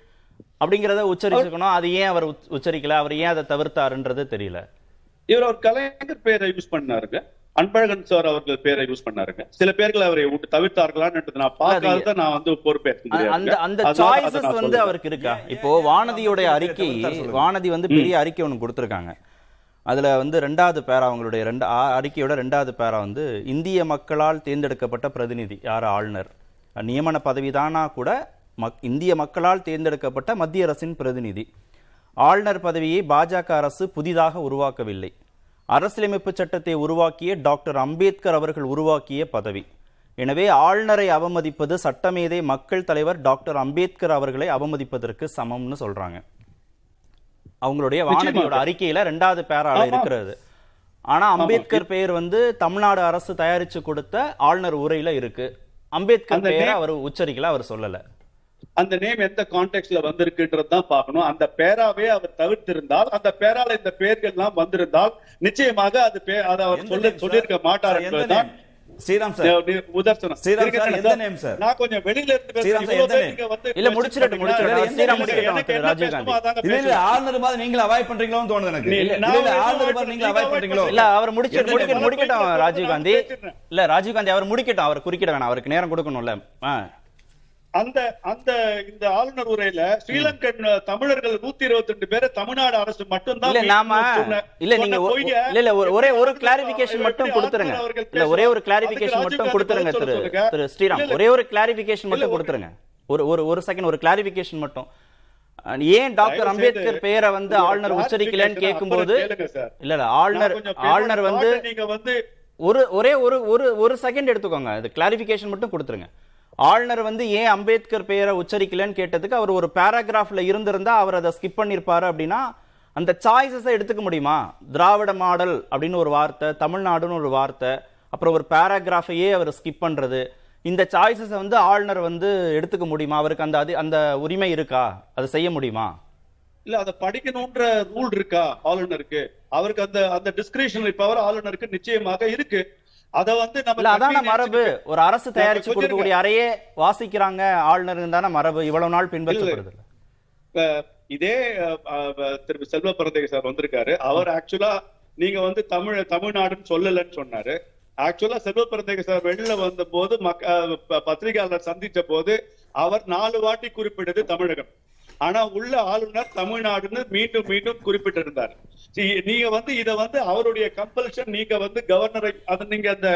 அப்படிங்கறத உச்சரிச்சுக்கணும். அது ஏன் அவர் உச்ச- உச்சரிக்கல? அவர் ஏன் அதை தவிர்த்தாருன்றது தெரியல. இவர் ஒரு கலைஞர் பேரை யூஸ் பண்ணாருங்க. அன்பழகன் சார் அவர்கள் பேரை யூஸ் பண்ணாருங்க. சில பேர்கள் அவரை விட்டு தவிர்த்தார்களான்னு நான் பார்க்காத நான் வந்து பொறுப்பேற்க அந்த- அந்த சாய்ஸஸ் வந்து. அவருக்கு இருக்கா? இப்போ வானதியோட அறிக்கை வானதி வந்து பெரிய அறிக்கை ஒன்று கொடுத்துருக்காங்க. அதில் வந்து ரெண்டாவது பேரா அவங்களுடைய ரெண்டு ஆ- அறிக்கையோட ரெண்டாவது பேரா வந்து இந்திய மக்களால் தேர்ந்தெடுக்கப்பட்ட பிரதிநிதி யார்? ஆளுநர். நியமன பதவிதானா கூட மக் இந்திய மக்களால் தேர்ந்தெடுக்கப்பட்ட மத்திய அரசின் பிரதிநிதி. ஆளுநர் பதவியை பாஜக அரசு புதிதாக உருவாக்கவில்லை. அரசியலமைப்பு சட்டத்தை உருவாக்கிய டாக்டர் அம்பேத்கர் அவர்கள் உருவாக்கிய பதவி. எனவே ஆளுநரை அவமதிப்பது சட்டமேதை மக்கள் தலைவர் டாக்டர் அம்பேத்கர் அவர்களை அவமதிப்பதற்கு சமம்னு சொல்றாங்க. அவங்களுடைய வானதியோட. அறிக்கையில ரெண்டாவது பேரால. இருக்கிறது ஆனா அம்பேத்கர் பெயர் வந்து தமிழ்நாடு அரசு தயாரிச்சு கொடுத்த ஆளுநர் உரையில இருக்கு அம்பேத்கர் பெயரை அவர் உச்சரிக்கல அவர் சொல்லல அந்த நேம் எந்த கான்டெக்ட்ல வந்திருக்குன்றது தான் பார்க்கணும் அந்த பேராவே அவர் தவிர்த்திருந்தால் அந்த பேரால இந்த பெயர்கள் எல்லாம் வந்திருந்தால் நிச்சயமாக அது அவர் சொல்ல சொல்லியிருக்க? மாட்டார் என்பதுதான்? ஸ்ரீராம் சார் உதர்சனம் ஸ்ரீராம் சார், சார், எந்த name, sir? நான் கொஞ்சம் வெளியில இருந்து. ஸ்ரீராம் சார், எந்த வந்து இல்ல. முடிச்சிடட்டும். எனக்கு ஸ்ரீராம் முடிக்கட்டும், ராஜீவ் காந்தி. இல்ல இல்ல. ஆளுநர் மாதிரி நீங்கள அவாய்ட் பண்றீங்களோன்னு தோணுது எனக்கு இல்ல இல்ல ஆளுநர் மாதிரி நீங்க அவாய்ட் பண்றீங்களோ இல்ல அவர் முடிச்சு எந்த name? முடிக்கட்டும் ராஜீவ் காந்தி. இல்ல ராஜீவ் காந்தி அவர் முடிக்கட்டும் அவர் குறுக்கிட வேணாம் அவருக்கு நேரம் கொடுக்கணும்ல. அந்த அந்த இந்த ஆளுநர் உரையில ஸ்ரீலங்கன் தமிழர்கள் நூத்தி இருபத்தி ரெண்டு பேரை தமிழ்நாடு அரசு மட்டும்தான் இல்ல நாம இல்ல நீங்க இல்ல இல்ல ஒரு- ஒரே கிளாரிபிகேஷன் மட்டும் கொடுத்துருங்க. இல்ல ஒரே ஒரு? கிளாரிபிகேஷன் மட்டும் கொடுத்துருங்க திரு திரு ஸ்ரீராம். ஒரே ஒரு கிளாரிபிகேஷன் மட்டும் கொடுத்துருங்க. ஒரு ஒரு ஒரு செகண்ட் ஒரு கிளாரிபிகேஷன் மட்டும். ஏன் டாக்டர் அம்பேத்கர் பெயரை வந்து ஆளுநர் உச்சரிக்கலன்னு கேட்கும்போது. இல்ல இல்ல ஆளுநர் ஆளுநர் வந்து நீங்க வந்து ஒரு ஒரே ஒரு ஒரு ஒரு செகண்ட் எடுத்துக்கோங்க. அது கிளாரிபிகேஷன் மட்டும் கொடுத்துருங்க. ஆளுநர் வந்து ஏன் அம்பேத்கர் பெயரை உச்சரிக்கலன்னு கேட்டதுக்கு அவர் ஒரு பேராகிராஃப்ல இருந்திருந்தா அவர் அதை ஸ்கிப் பண்ணியிருப்பாரு அப்படின்னா அந்த சாய்ஸஸை எடுத்துக்க முடியுமா? திராவிட மாடல் அப்படின்னு ஒரு வார்த்தை தமிழ்நாடுன்னு ஒரு வார்த்தை அப்புறம் ஒரு பேராகிராஃபையே அவர் ஸ்கிப் பண்ணுறது இந்த சாய்ஸஸை வந்து ஆளுநர் வந்து எடுத்துக்க முடியுமா? அவருக்கு அந்த அது அந்த உரிமை இருக்கா? அதை செய்ய முடியுமா? இல்ல அதை படிக்கணும்ன்ற ரூல் இருக்கா ஆளுநருக்கு? அவருக்கு அந்த அந்த டிஸ்கிரிஷனரி பவர் ஆளுநருக்கு நிச்சயமாக இருக்கு. அத வந்து நம்ம அதான மரபு. ஒரு அரசு தயாரிச்சு கொடுக்கக்கூடிய அறையே வாசிக்கிறாங்க ஆளுநர் தானே மரபு. இவ்வளவு நாள் பின்பற்றப்படுது. இதே திரு செல்வ பரதேக சார் வந்திருக்காரு. அவர் ஆக்சுவலா நீங்க வந்து தமிழ் தமிழ்நாடுன்னு சொல்லலன்னு சொன்னாரு. ஆக்சுவலா செல்வ பரதேக சார் வெளில வந்த போது மக்க- பத்திரிகையாளர் சந்திச்ச போது அவர் நாலு வாட்டி குறிப்பிட்டது தமிழகம். ஆனா உள்ள ஆளுநர் தமிழ்நாடுன்னு மீண்டும் மீண்டும் குறிப்பிட்டிருந்தார். நீங்க வந்து இத வந்து அவருடைய கம்பல்ஷன் நீங்க வந்து கவர்னரை அது நீங்க அந்த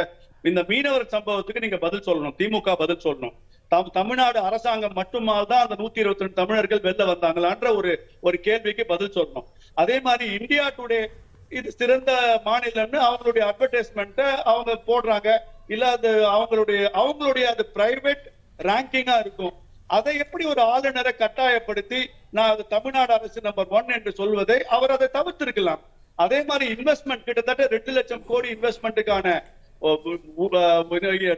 இந்த மீனவர் சம்பவத்துக்கு நீங்க பதில் சொல்லணும். திமுக பதில் சொல்லணும். தம் தமிழ்நாடு அரசாங்கம் மட்டுமால் தான் அந்த நூத்தி இருபத்தி ரெண்டு தமிழர்கள் வெளில வந்தாங்களான்ற ஒரு ஒரு கேள்விக்கு பதில் சொல்லணும். அதே மாதிரி இந்தியா டுடே இது சிறந்த மாநிலம்னு அவங்களுடைய அட்வர்டைஸ்மெண்ட்டை அவங்க போடுறாங்க. இல்ல அது அவங்களுடைய அவங்களுடைய அது பிரைவேட் ரேங்கிங்கா இருக்கும். அதை எப்படி ஒரு ஆளுநரை கட்டாயப்படுத்தி நான் அது தமிழ்நாடு அரசு நம்பர் ஒன் என்று சொல்வதை அவர் அதை தவிர்த்திருக்கலாம். அதே மாதிரி இன்வெஸ்ட்மெண்ட் கிட்டத்தட்ட ரெண்டு லட்சம் கோடி இன்வெஸ்ட்மெண்ட்டுக்கான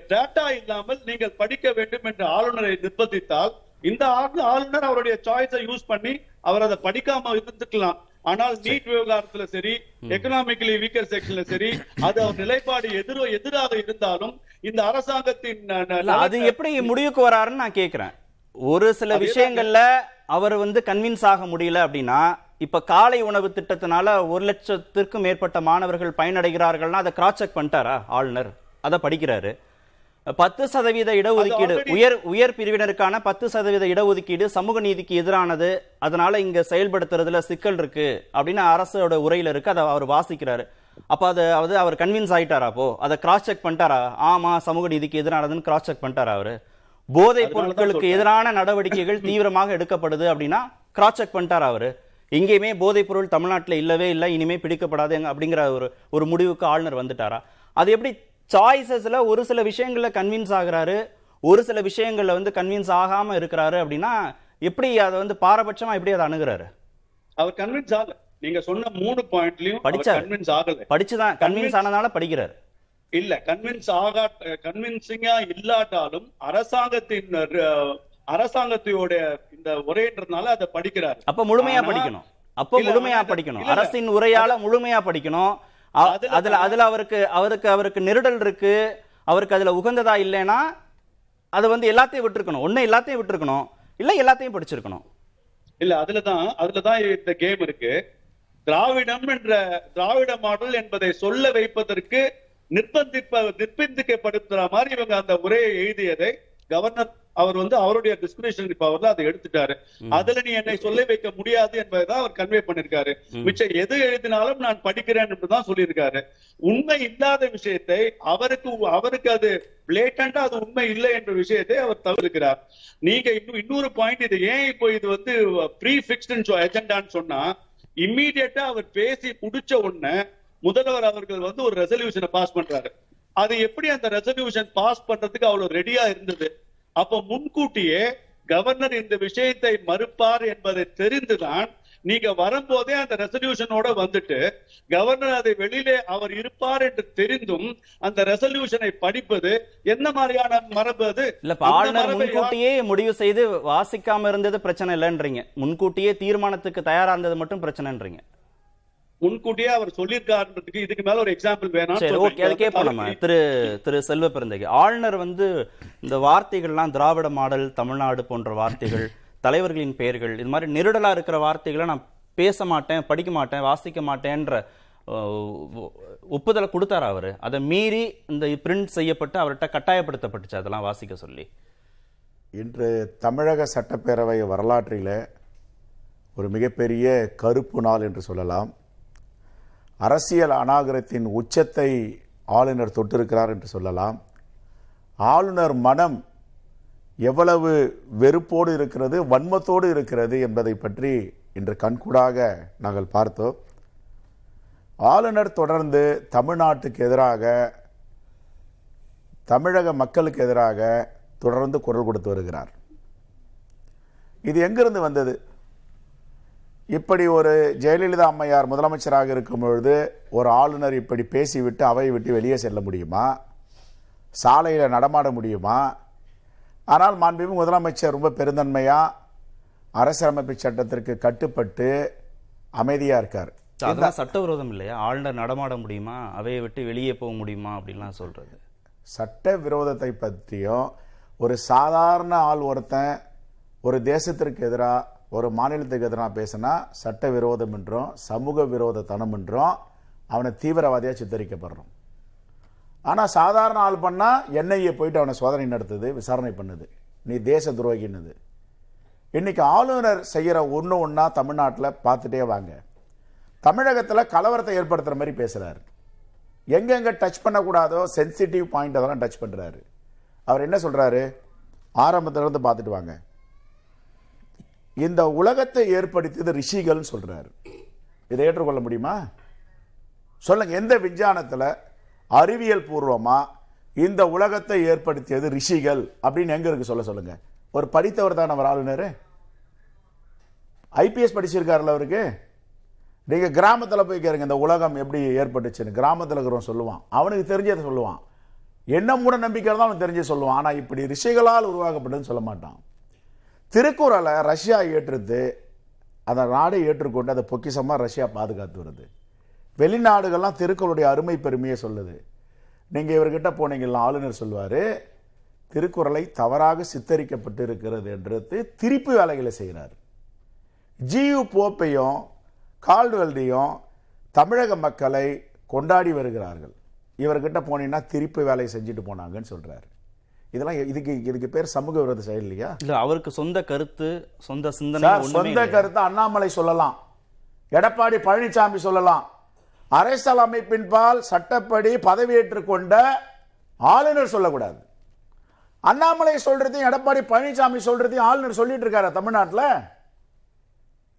டேட்டா இல்லாமல் நீங்கள் படிக்க வேண்டும் என்று ஆளுநரை நிர்பந்தித்தால் இந்த ஆளு- ஆளுநர் அவருடைய சாய்ஸை யூஸ் பண்ணி அவர் அதை படிக்காம இருந்துக்கலாம். ஆனால் நீட் விவகாரத்துல சரி எக்கனாமிக்கலி வீக்கர் செக்ஷன்ல சரி அது அவர் நிலைப்பாடு எதிரோ எதிராக இருந்தாலும் இந்த அரசாங்கத்தின் அது எப்படி முடிவுக்கு வராருன்னு நான் கேக்குறேன். ஒரு சில விஷயங்கள்ல அவர் வந்து கன்வின்ஸ் ஆக முடியல அப்படின்னா இப்ப காலை உணவு திட்டத்தினால ஒரு லட்சத்திற்கும் மேற்பட்ட மாணவர்கள் பயனடைகிறார்கள்னா அதை கிராஸ் செக் பண்ணிட்டாரா ஆளுநர்? அதை படிக்கிறாரு. பத்து சதவீத இடஒதுக்கீடு உயர் உயர் பிரிவினருக்கான பத்து சதவீத இடஒதுக்கீடு சமூக நீதிக்கு எதிரானது. அதனால இங்க செயல்படுத்துறதுல சிக்கல் இருக்கு அப்படின்னு அரசோட உரையில இருக்கு. அதை அவர் வாசிக்கிறாரு. அப்ப அது அது அவர் கன்வின்ஸ் ஆயிட்டாரா அப்போ? அதை கிராஸ் செக் பண்ணிட்டாரா? ஆமா சமூக நீதிக்கு எதிரானதுன்னு கிராஸ் செக் பண்ணிட்டாரா அவரு? போதைப் பொருட்களுக்கு. எதிரான நடவடிக்கைகள் தீவிரமாக எடுக்கப்படுது அப்படின்னா கிராஸ் செக் பண்ணிட்டாரா அவரு. எங்கேயுமே போதைப் பொருள் தமிழ்நாட்டுல இல்லவே இல்லை இனிமே பிடிக்கப்படாது அப்படிங்கிற ஒரு ஒரு முடிவுக்கு ஆளுநர் வந்துட்டாரா? அது எப்படி சாய்ஸஸ்ல ஒரு சில விஷயங்கள்ல கன்வின்ஸ் ஆகுறாரு ஒரு சில விஷயங்கள்ல வந்து கன்வின்ஸ் ஆகாம இருக்கிறாரு அப்படின்னா எப்படி அதை வந்து பாரபட்சமா எப்படி அதை அணுகுறாரு? அவர் கன்வின்ஸ் ஆகல. நீங்க சொன்ன மூணு பாயிண்ட்லயும் படிச்சாரு. கன்வின்ஸ் ஆகல. படிச்சுதான் கன்வின்ஸ் ஆனதால படிக்கிறாரு. இல்ல கன்வின்ஸ் ஆகா கன்வின்சிங்கா இல்லாட்டாலும் அரசாங்கத்தின் அஹ், அரசாங்கத்தோட இந்த உரைன்றதுனால அதை படிக்கிறாரு. அப்ப முழுமையா படிக்கணும். அப்ப முழுமையா படிக்கணும். அரசின் உரையால முழுமையா படிக்கணும். அதுல அதுல அவருக்கு அவருக்கு அவருக்கு நெருடல் இருக்கு. அவருக்கு அதுல உகந்ததா இல்லைன்னா அது வந்து எல்லாத்தையும் விட்டுருக்கணும். ஒண்ணு எல்லாத்தையும் விட்டுருக்கணும். இல்ல எல்லாத்தையும் படிச்சிருக்கணும். இல்ல அதுலதான் அதுலதான் இந்த கேம் இருக்கு. திராவிடம் என்ற திராவிட மாடல் என்பதை சொல்ல வைப்பதற்கு நிர்பந்திப்ப நிர்பந்திக்கப்படுத்துற மாதிரி இவங்க அந்த உரையை எழுதியதை கவர்னர் அவர் வந்து அவருடைய டிஸ்கிரிப்ஷன் பவர்ல அதை எடுத்துட்டாரு. அதுல நீ என்னை சொல்ல வைக்க முடியாது என்பதைதான் அவர் கன்வே பண்ணிருக்காரு. மிச்சம் எது எழுதினாலும் நான் படிக்கிறேன் என்றுதான் சொல்லியிருக்காரு. உண்மை இல்லாத விஷயத்தை அவருக்கு அவருக்கு அது பிளேட்டண்டா அது உண்மை இல்லை என்ற விஷயத்தை அவர் தவிர்க்கிறார். நீங்க இன்னும் இன்னொரு பாயிண்ட் இது. ஏன் இப்போ இது வந்து ப்ரீ ஃபிக்ஸ்டு எஜெண்டான்னு சொன்னா இம்மீடியட்டா அவர் பேசி முடிச்ச உடனே முதல்வர் அவர்கள் வந்து ஒரு ரெசல்யூஷனை பாஸ் பண்றாரு. அது எப்படி அந்த ரெசல்யூஷன் பாஸ் பண்றதுக்கு அவ்வளவு ரெடியா இருந்தது? அப்ப முன்கூட்டியே கவர்னர் இந்த விஷயத்தை மறுப்பார் என்பதை தெரிந்துதான் நீங்க வரும்போதே அந்த ரெசல்யூஷனோட வந்துட்டு கவர்னர் அதை வெளியிலே அவர் இருப்பார் என்று தெரிந்தும் அந்த ரெசல்யூஷனை படிப்பது என்ன மாதிரியான மரபு அது? இல்ல ஆளுநர் முன்கூட்டியே முடிவு செய்து வாசிக்காம இருந்தது பிரச்சனை இல்லைன்றீங்க. முன்கூட்டியே தீர்மானத்துக்கு தயாரா இருந்தது மட்டும் பிரச்சனைன்றீங்க. முன்கூட்டியே அவர் சொல்லியிருக்காருன்றதுக்கு இதுக்கு மேல ஒரு எக்ஸாம்பிள் வேணாம் சரி ஓகே அது கேட்போம் நம்ம திரு திரு செல்வ பெருந்தகை ஆளுநர் வந்து இந்த வார்த்தைகள்லாம் திராவிட மாடல் தமிழ்நாடு போன்ற வார்த்தைகள் தலைவர்களின் பெயர்கள் இது மாதிரி நெருடலா இருக்கிற வார்த்தைகளை நான் பேச மாட்டேன் படிக்க மாட்டேன் வாசிக்க மாட்டேன்ற ஒப்புதலை கொடுத்தாரா அவரு? அதை மீறி இந்த பிரிண்ட் செய்யப்பட்டு அவர்கிட்ட கட்டாயப்படுத்தப்பட்டுச்சு அதெல்லாம் வாசிக்க சொல்லி. இன்று தமிழக சட்டப்பேரவை வரலாற்றில் ஒரு மிகப்பெரிய கருப்பு நாள் என்று சொல்லலாம். அரசியல் அநாகரத்தின் உச்சத்தை ஆளுநர் தொட்டிருக்கிறார் என்று சொல்லலாம். ஆளுநர் மனம் எவ்வளவு வெறுப்போடு இருக்கிறது வன்மத்தோடு இருக்கிறது என்பதை பற்றி இன்று கண்கூடாக நாங்கள் பார்த்தோம். ஆளுநர் தொடர்ந்து தமிழ்நாட்டுக்கு எதிராக தமிழக மக்களுக்கு எதிராக தொடர்ந்து குரல் கொடுத்து வருகிறார். இது எங்கிருந்து வந்தது? இப்படி ஒரு ஜெயலலிதா அம்மையார் முதலமைச்சராக இருக்கும் பொழுது ஒரு ஆளுநர் இப்படி பேசிவிட்டு அவையை விட்டு வெளியே செல்ல முடியுமா? சாலையில் நடமாட முடியுமா? ஆனால் மாண்புமிகு முதலமைச்சர் ரொம்ப பெருந்தன்மையா அரசியலமைப்பு சட்டத்திற்கு கட்டுப்பட்டு அமைதியா இருக்கார். அதெல்லாம் சட்டவிரோதம் இல்லையா? ஆளுநர் நடமாட முடியுமா? அவையை விட்டு வெளியே போக முடியுமா? அப்படின்லாம் சொல்றது. சட்ட விரோதத்தை பற்றியும் ஒரு சாதாரண ஆள் ஒருத்தன் ஒரு தேசத்திற்கு எதிராக ஒரு மாநிலத்துக்கு எதிராக பேசினா சட்ட விரோதம் என்றும் சமூக விரோத தனம் என்றும் அவனை தீவிரவாதியாக சித்தரிக்கப்படுறோம் ஆனால் சாதாரண ஆள் பண்ணால் என்ஐஏ போயிட்டு அவனை சோதனை நடத்துது விசாரணை பண்ணுது. நீ தேச துரோகின்னுது. இன்னைக்கு ஆளுநர் செய்கிற ஒன்று ஒன்றா தமிழ்நாட்டில் பார்த்துட்டே வாங்க. தமிழகத்தில் கலவரத்தை ஏற்படுத்துகிற மாதிரி பேசுகிறாரு எங்கெங்கே டச் பண்ணக்கூடாதோ சென்சிட்டிவ் பாயிண்ட் அதெல்லாம் டச் பண்ணுறாரு அவர் என்ன சொல்கிறாரு ஆரம்பத்துல இருந்து பார்த்துட்டு வாங்க. இந்த உலகத்தை ஏற்படுத்தியது ரிஷிகள்னு சொல்கிறார் இதை ஏற்றுக்கொள்ள முடியுமா? சொல்லுங்க எந்த விஞ்ஞானத்தில் அறிவியல் பூர்வமாக இந்த உலகத்தை ஏற்படுத்தியது ரிஷிகள் அப்படின்னு எங்கே இருக்கு சொல்ல சொல்லுங்க. ஒரு படித்தவர் தான் அவர் ஆளுநர். ஐபிஎஸ் படிச்சிருக்காருல்ல அவருக்கு? நீங்கள் கிராமத்தில் போய் கேளுங்க இந்த உலகம் எப்படி ஏற்பட்டுச்சுன்னு. கிராமத்தில் இருக்கிறவன் சொல்லுவான். அவனுக்கு தெரிஞ்சதை சொல்லுவான். என்ன மூட நம்பிக்கை தான் அவனுக்கு தெரிஞ்சு சொல்லுவான். ஆனால் இப்படி ரிஷிகளால் உருவாக்கப்பட்டதுன்னு சொல்ல மாட்டான். திருக்குறளை ரஷ்யா ஏற்றுத்து அந்த நாடை ஏற்றுக்கொண்டு அதை பொக்கிசமாக ரஷ்யா பாதுகாத்து வருது. வெளிநாடுகள்லாம் திருக்குறளுடைய அருமை பெருமையை சொல்லுது. நீங்கள் இவர்கிட்ட போனீங்கன்னா ஆளுநர் சொல்வார் திருக்குறளை தவறாக சித்தரிக்கப்பட்டு இருக்கிறது என்றது திருப்பி வேலைகளை செய்கிறார் ஜியு போப்பையும் கால்டுவெல்டையும் தமிழக மக்களை கொண்டாடி வருகிறார்கள். இவர்கிட்ட போனீங்கன்னா திருப்பி வேலையை செஞ்சுட்டு போனாங்கன்னு சொல்கிறார் இதெல்லாம் இதுக்கு இதுக்கு பேர் சமூக விரோத செயல் இல்லையா? இல்ல அவருக்கு சொந்த கருத்து சொந்த சிந்தனை சொந்த? கருத்து அண்ணாமலை சொல்லலாம். எடப்பாடி பழனிசாமி சொல்லலாம். அரசியல் அமைப்பின் பால் சட்டப்படி பதவியேற்றுக் கொண்ட ஆளுநர் சொல்லக்கூடாது. அண்ணாமலை சொல்றதையும் எடப்பாடி பழனிசாமி சொல்றதையும் ஆளுநர் சொல்லிட்டு இருக்காரு தமிழ்நாட்டுல?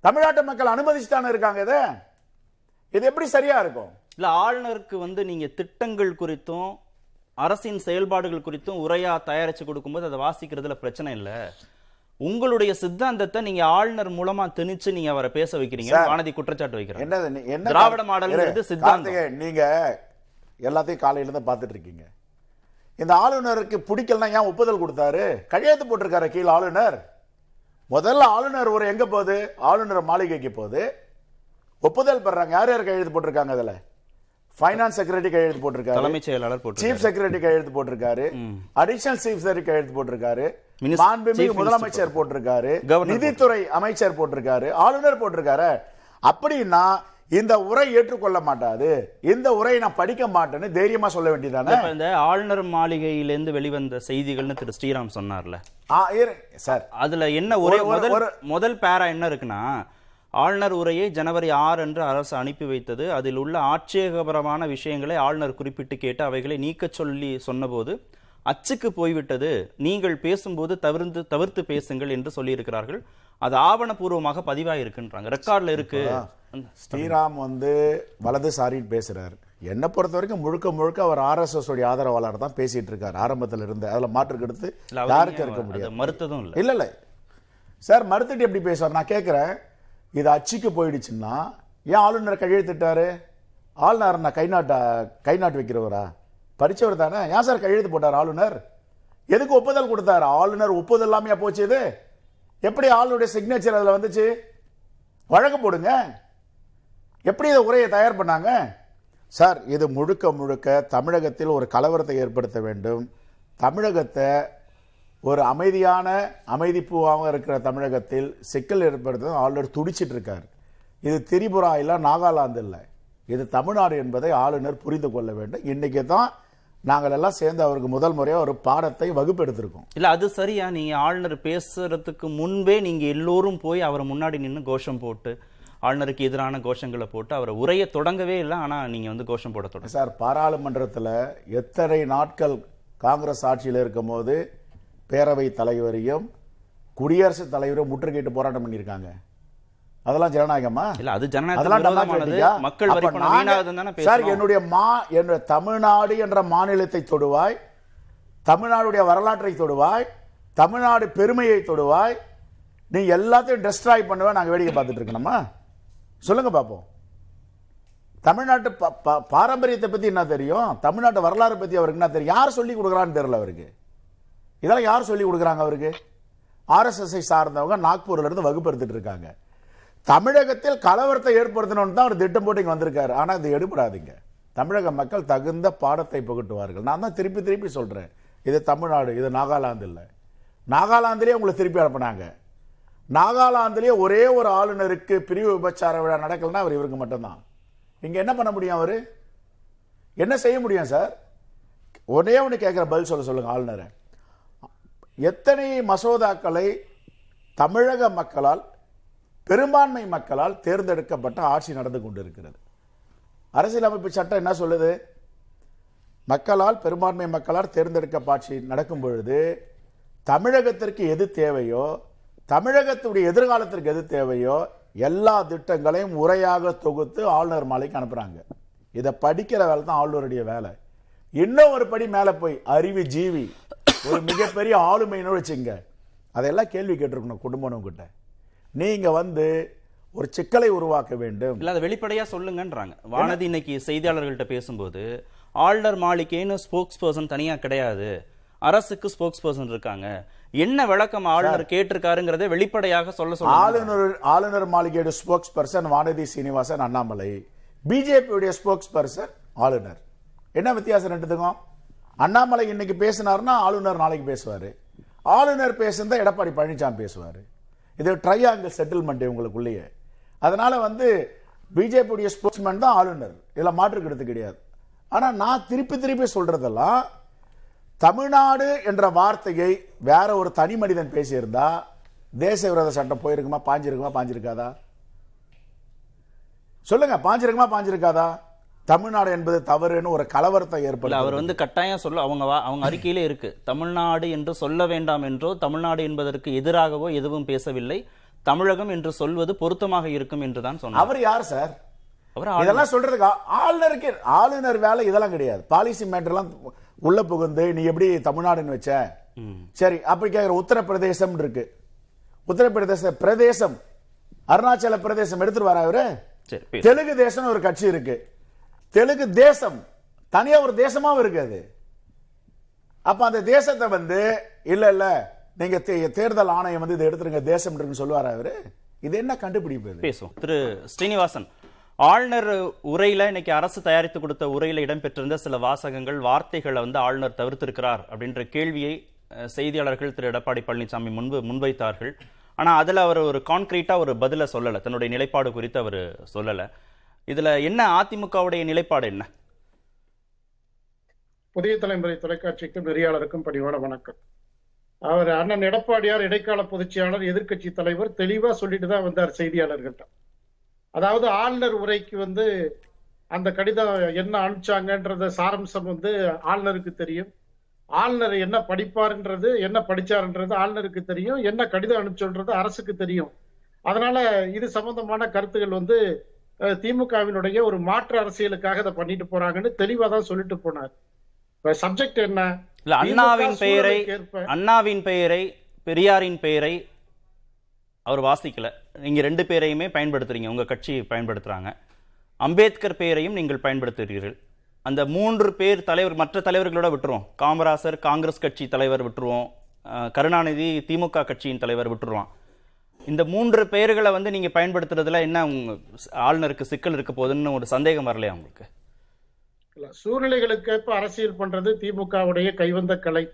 தமிழ்நாட்டு மக்கள் அனுமதிச்சுதானே இருக்காங்க இதை? இது எப்படி சரியா இருக்கும்? இல்ல ஆளுநருக்கு வந்து நீங்க திட்டங்கள் குறித்தும் அரசின் செயல்பாடுகள் குறித்தும் உரையா தயாரிச்சு கொடுக்கும்போது அதை வாசிக்கிறதுல பிரச்சனை இல்ல. உங்களுடைய சித்தாந்தத்தை நீங்க ஆளுநர் மூலமா திணிச்சு நீங்க அவரை பேச வைக்கிறீங்க வானதி குற்றச்சாட்டு வைக்கிறாங்க என்னது நீ- என்ன திராவிட மாடல்ங்கிறது சித்தாந்தம். நீங்க எல்லாத்தையும் காலையில இருந்து பார்த்துட்டு இருக்கீங்க. இந்த ஆளுநருக்கு பிடிக்கலனா ஏன் ஒப்புதல் கொடுத்தாரு? கையெழுத்து போட்டிருக்காரு கீழே ஆளுநர். முதல்ல ஆளுநர் ஒரு எங்க போகுது? ஆளுநர் மாளிகைக்கு போகுது. ஒப்புதல் பெறாங்க. யார் யார் கையெழுத்து போட்டிருக்காங்க அதுல? ஃபைனான்ஸ் செக்ரட்டரி கையெழுத்து போட்டிருக்காரு. தலைமைச் செயலாளர் போட்டு சீஃப் செக்ரட்டரி கையெழுத்து போட்டிருக்காரு. அடிஷனல் சீஃப் செக்ரட்டரி கையெழுத்து போட்டிருக்காரு. மாண்புமிகு முதலமைச்சர் போட்டிருக்காரு. நிதித்துறை அமைச்சர் போட்டிருக்காரு. ஆளுநர் போட்டிருக்காரு. அப்படின்னா இந்த உரை ஏற்றுக்கொள்ள மாட்டாது. இந்த உரையை நான் படிக்க மாட்டேன்னு தைரியமா சொல்ல வேண்டியதானே இந்த ஆளுநர் மாளிகையிலிருந்து வெளிவந்த செய்திகள்னு திரு ஸ்ரீராம் சொன்னார்ல. சார். அதுல என்ன ஒரே முதல் ஒரு- முதல் பேரா என்ன இருக்குன்னா ஆளுநர் உரையை ஜனவரி ஆறு அன்று அரசு அனுப்பி வைத்தது. அதில் உள்ள ஆட்சேபகரமான விஷயங்களை ஆளுநர் குறிப்பிட்டு கேட்டு அவைகளை நீக்கச் சொல்லி சொன்னபோது அச்சுக்கு போய்விட்டது. நீங்கள் பேசும்போது தவிர்த்து தவிர்த்து பேசுங்கள் என்று சொல்லியிருக்கிறார்கள். அது ஆவணபூர்வமாக பதிவாயிருக்குன்றாங்க. ரெக்கார்ட்ல இருக்கு. ஸ்ரீராம் வந்து வலதுசாரின்னு பேசுறாரு. என்னை பொறுத்த வரைக்கும் முழுக்க முழுக்க அவர் ஆர்எஸ்எஸ் உடைய ஆதரவாளர் தான் பேசிட்டு இருக்காரு ஆரம்பத்துல இருந்து. அதுல மாற்று கருத்து இல்ல, அவர் யாருக்கு இருக்க முடியாது. மறுத்ததும் இல்ல. இல்ல இல்ல. சார் மறுத்துட்டு எப்படி பேசுவார்? நான் கேட்கிறேன் இது அச்சுக்கு போயிடுச்சுன்னா ஏன் ஆளுநர் கையெழுத்திட்டாரு? ஆளுநர் நான் கை நாட்ட கை நாட்டு வைக்கிறவரா? படித்தவர் தானே? ஏன் சார் கையெழுத்து போட்டார் ஆளுநர்? எதுக்கு ஒப்புதல் கொடுத்தாரு? ஆளுநர் ஒப்புதல் இல்லாமையா போச்சு இது? எப்படி ஆளுடைய சிக்னேச்சர் அதில் வந்துச்சு? வழக்கு போடுங்க. எப்படி இதை உரையை தயார் பண்ணாங்க? சார் இது முழுக்க முழுக்க தமிழகத்தில் ஒரு கலவரத்தை ஏற்படுத்த வேண்டும். தமிழகத்தை ஒரு அமைதியான அமைதிப்பூவாக இருக்கிற தமிழகத்தில் சிக்கல் ஏற்படுத்த ஆளுநர் துடிச்சிட்டு இருக்கார். இது திரிபுரா இல்ல நாகாலாந்து இல்லை. இது தமிழ்நாடு என்பதை ஆளுநர் புரிந்து கொள்ள வேண்டும். இன்னைக்கு தான் நாங்கள் எல்லாம் சேர்ந்து அவருக்கு முதல் முறையா ஒரு பாடத்தை வகுப்பெடுத்திருக்கோம். இல்ல அது சரியா? நீங்க ஆளுநர் பேசுறதுக்கு முன்பே நீங்க எல்லோரும் போய் அவர் முன்னாடி நின்னு கோஷம் போட்டு ஆளுநருக்கு எதிரான கோஷங்களை போட்டு அவரை உரைய தொடங்கவே இல்லை ஆனா நீங்க வந்து கோஷம் போட தொடங்க. சார் பாராளுமன்றத்தில் எத்தனை நாட்கள் காங்கிரஸ் ஆட்சியில் இருக்கும்போது பேரவை தலைவரையும் குடியரசுத் தலைவரும் முற்றுகையிட்டு போராட்டம் பண்ணியிருக்காங்க. அதெல்லாம் ஜனநாயகமா? இல்ல அது? மக்கள் சார் என்னுடைய மா என்னுடைய தமிழ்நாடு என்ற மாநிலத்தை தொடுவாய் தமிழ்நாடுடைய வரலாற்றை தொடுவாய் தமிழ்நாடு பெருமையை தொடுவாய் நீ எல்லாத்தையும் டெஸ்ட்ராய் பண்ணுவேன் நாங்க வேடிக்கை பார்த்துட்டு இருக்கணுமா? சொல்லுங்க பாப்போம். தமிழ்நாட்டு பாரம்பரியத்தை பத்தி என்ன தெரியும்? தமிழ்நாட்டு வரலாறு பத்தி அவருக்கு என்ன தெரியும்? யார் சொல்லி கொடுக்குறான்னு தெரியல அவருக்கு. இதெல்லாம் யார் சொல்லி கொடுக்குறாங்க அவருக்கு? ஆர்எஸ்எஸ்ஐ சார்ந்தவங்க நாக்பூர்ல இருந்து வகுப்பு எடுத்துட்டு இருக்காங்க. தமிழகத்தில் கலவரத்தை ஏற்படுத்தணும்னு தான் அவர் திட்டம் போட்டு இங்கே வந்திருக்காரு. ஆனால் இது எடுபடாதீங்க. தமிழக மக்கள் தகுந்த பாடத்தை புகட்டுவார்கள். நான் தான் திருப்பி திருப்பி சொல்கிறேன் இது தமிழ்நாடு இது நாகாலாந்து இல்லை. நாகாலாந்துலேயே உங்களை திருப்பி அனுப்புனாங்க. நாகாலாந்துலேயே ஒரே ஒரு ஆளுநருக்கு பிரிவு விபச்சார விழா நடக்கலைன்னா அவர் இவருக்கு மட்டும்தான். இங்கே என்ன பண்ண முடியும் அவர்? என்ன செய்ய முடியும் சார்? ஒன்னே ஒன்று கேட்குற பதில் சொல்ல சொல்லுங்கள் ஆளுநரை. எத்தனை மசோதாக்களை தமிழக மக்களால் பெரும்பான்மை மக்களால் தேர்ந்தெடுக்கப்பட்ட ஆட்சி நடந்து கொண்டிருக்கிறது. அரசியலமைப்பு சட்டம் என்ன சொல்லுது? மக்களால் பெரும்பான்மை மக்களால் தேர்ந்தெடுக்கப்பட்ட ஆட்சி நடக்கும் பொழுது தமிழகத்திற்கு எது தேவையோ தமிழகத்துடைய எதிர்காலத்திற்கு எது தேவையோ எல்லா திட்டங்களையும் முறையாக தொகுத்து ஆளுநர் மாலைக்கு அனுப்புறாங்க. இதை படிக்கிற வேலை தான் ஆளுநருடைய வேலை. இன்னும் ஒரு படி மேலே போய் அறிவு ஜீவி ஒரு மிகப்பெரிய ஆளுமைன்னு வச்சுங்க. அதெல்லாம் கேள்வி கேட்டிருக்கணும் குடும்பம் கிட்ட நீங்க வந்து ஒரு சிக்கலை உருவாக்க வேண்டும். இல்ல அதை வெளிப்படையா சொல்லுங்கன்றாங்க. வானதி இன்னைக்கு செய்தியாளர்கள்ட்ட பேசும்போது ஆளுநர் மாளிகைன்னு ஸ்போக்ஸ் பர்சன் தனியா கிடையாது. அரசுக்கு ஸ்போக்ஸ் பர்சன் இருக்காங்க. என்ன விளக்கம் ஆளுநர் கேட்டிருக்காருங்கிறதை வெளிப்படையாக சொல்ல சொல்லுங்க. ஆளுநர் ஆளுநர் மாளிகையோட ஸ்போக்ஸ் பர்சன் வானதி சீனிவாசன் அண்ணாமலை. பிஜேபியுடைய ஸ்போக்ஸ் பர்சன் ஆளுநர். என்ன வித்தியாசம் ரெண்டுத்துக்கும்? அண்ணாமலை இன்னைக்கு பேசினார்னா ஆளுநர் நாளைக்கு பேசுவார். ஆளுநர் பேசுனதை எடப்பாடி பழனிசாமி பேசுவார். இது ட்ரையாங்கிள் செட்டில்மெண்ட் இவங்களுக்குள்ளேயே. அதனால் வந்து பிஜேபியுடைய ஸ்போர்ட்ஸ்மேன் தான் ஆளுநர். இதில் மாற்று கெடுத்து கிடையாது. ஆனால் நான் திருப்பி திருப்பி சொல்கிறதெல்லாம் தமிழ்நாடு என்ற வார்த்தையை வேற ஒரு தனி மனிதன் பேசியிருந்தா தேச விரோத சட்டம் போயிருக்குமா பாஞ்சிருக்குமா பாஞ்சிருக்காதா? சொல்லுங்க பாஞ்சிருக்குமா பாஞ்சிருக்காதா? தமிழ்நாடு என்பது தவறுன்னு ஒரு கலவரத்தை ஏற்படுத்த அவர் வந்து கட்டாயம் சொல்ல அவங்க அவங்க அறிக்கையிலே இருக்கு. தமிழ்நாடு என்று சொல்ல வேண்டாம் என்றோ தமிழ்நாடு என்பதற்கு எதிராகவோ எதுவும் பேசவில்லை. தமிழகம் என்று சொல்வது பொருத்தமாக இருக்கும் என்றுதான் சொன்னார். அவர் யார் சார்? அவர். இதெல்லாம் சொல்றதுக்கு ஆளுநருக்கு ஆளுநர் வேலை இதெல்லாம் கிடையாது. பாலிசி மேட்டர்லாம் உள்ள புகுந்து நீ எப்படி தமிழ்நாடுன்னு வச்ச? சரி அப்படி கேக்குற உத்தரப்பிரதேசம் இருக்கு. உத்தரப்பிரதேச பிரதேசம் அருணாச்சல பிரதேசம் எடுத்துட்டு வர அவரு. தெலுங்கு தேசம் ஒரு கட்சி இருக்கு. தெலுங்கு தேசம். தனியா ஒரு தேசமாவும் இருக்கு அது அப்ப அந்த தேசத்தை வந்து இல்ல இல்ல நீங்க தே- தேர்தல் ஆணையம் வந்து இதை எடுத்துருங்க தேசம் சொல்லுவார் சொல்லுவாரா அவரு? இது என்ன கண்டுபிடிப்பு பேசுவோம். திரு. ஸ்ரீனிவாசன் ஆளுநர் உரையில இன்னைக்கு அரசு தயாரித்து கொடுத்த உரையில இடம்பெற்றிருந்த சில வாசகங்கள் வார்த்தைகளை வந்து ஆளுநர் தவிர்த்திருக்கிறார் அப்படின்ற கேள்வியை செய்தியாளர்கள் திரு. எடப்பாடி பழனிசாமி முன்பு முன்வைத்தார்கள். ஆனா அதுல அவர் ஒரு கான்கிரீட்டா ஒரு பதில சொல்லல. தன்னுடைய நிலைப்பாடு குறித்து அவர் சொல்லலை. இதுல என்ன அதிமுகவுடைய நிலைப்பாடு என்ன? புதிய தலைமுறை தொலைக்காட்சிக்கும் நெறியாளருக்கும் பணிவான வணக்கம். அவர் அண்ணன் எடப்பாடியார் இடைக்கால பொதுச்செயலாளர் எதிர்க்கட்சி தலைவர் தெளிவா சொல்லிட்டு தான் வந்தார் செய்தியாளர்கள்ட்ட. அதாவது ஆளுநர் உரைக்கு வந்து அந்த கடிதம் என்ன அனுப்பிச்சாங்கன்றத சாரம்சம் வந்து ஆளுநருக்கு தெரியும். ஆளுநர் என்ன படிப்பாருன்றது என்ன படிச்சாருன்றது ஆளுநருக்கு தெரியும். என்ன கடிதம் அனுப்பிச்சோன்றது அரசுக்கு தெரியும். அதனால இது சம்பந்தமான கருத்துகள் வந்து திமுகவினுடைய ஒரு மாற்று அரசியலுக்காக இதை பண்ணிட்டு போறாங்கன்னு தெளிவா தான் சொல்லிட்டு போனார். இப்ப சப்ஜெக்ட் என்ன? இல்ல அண்ணாவின் பெயரை அண்ணாவின் பெயரை பெரியாரின் பெயரை அவர் வாசிக்கல. நீங்க ரெண்டு பேரையுமே பயன்படுத்துறீங்க உங்க கட்சி பயன்படுத்துறாங்க. அம்பேத்கர் பெயரையும் நீங்கள் பயன்படுத்துகிறீர்கள். அந்த மூன்று பேர் தலைவர் மற்ற தலைவர்களோட விட்டுருவோம். காமராசர் காங்கிரஸ் கட்சி தலைவர் விட்டுருவோம். கருணாநிதி திமுக கட்சியின் தலைவர் விட்டுருவான். இந்த மூன்று பெயர்களை வந்து நீங்க பயன்படுத்துறதுல என்ன உங்க ஆளுநருக்கு சிக்கல் இருக்க போகுதுன்னு ஒரு சந்தேகம் வரலையா உங்களுக்கு? சூழ்நிலைகளுக்கு ஏற்ப அரசியல் பண்றது திமுகவுடைய கைவந்த கலை.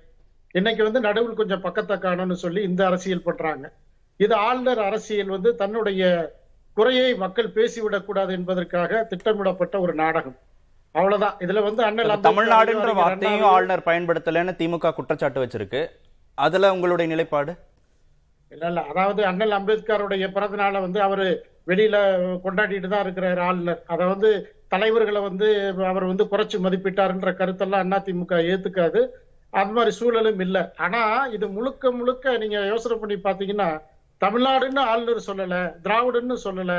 இன்னைக்கு வந்து நடுவில் கொஞ்சம் பக்கத்தை காணும்னு சொல்லி இந்த அரசியல் பண்றாங்க. இது ஆளுநர் அரசியல் வந்து தன்னுடைய குறையை மக்கள் பேசிவிடக் கூடாது என்பதற்காக திட்டமிடப்பட்ட ஒரு நாடகம். அவ்வளவுதான். இதுல வந்து அண்ணல் தமிழ்நாடுன்ற வார்த்தையும் ஆளுநர் பயன்படுத்தலைன்னு திமுக குற்றச்சாட்டு வச்சிருக்கு. அதுல உங்களுடைய நிலைப்பாடு? இல்ல இல்ல. அதாவது அண்ணல் அம்பேத்கருடைய பிறந்த நாளை வந்து அவரு வெளியில கொண்டாடிட்டு தான் இருக்கிறார் ஆளுநர் அதை வந்து தலைவர்களை வந்து அவர் வந்து குறைச்சு மதிப்பிட்டாருன்ற கருத்தெல்லாம் அதிமுக ஏத்துக்காது. அது மாதிரி சூழலும் இல்லை. ஆனா இது முழுக்க முழுக்க நீங்க யோசனை பண்ணி பாத்தீங்கன்னா தமிழ்நாடுன்னு ஆளுநர் சொல்லல திராவிடன்னு சொல்லல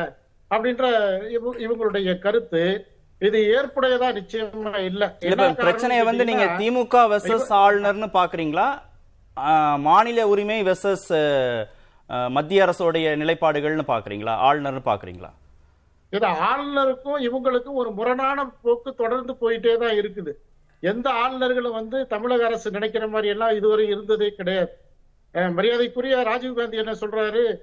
அப்படின்ற இவ- இவங்களுடைய கருத்து இது ஏற்புடையதா நிச்சயமா இல்ல. பிரச்சனையை வந்து நீங்க திமுக ஆளுநர்னு பாக்குறீங்களா? மாநில உரிமை வெர்சஸ் மத்திய அரசோடைய நிலைப்பாடுகள்னு பாக்குறீங்களா? ஆளுநர்னு பாக்குறீங்களா? இது ஆளுநருக்கும் இவங்களுக்கும் ஒரு முரணான போக்கு தொடர்ந்து போயிட்டே தான் இருக்குது. எந்த ஆளுநர்களும் வந்து தமிழக அரசு நினைக்கிற மாதிரி எல்லாம் இதுவரை இருந்ததே கிடையாது. அஹ் மரியாதைக்குரிய ராஜீவ்காந்தி என்ன சொல்றாரு?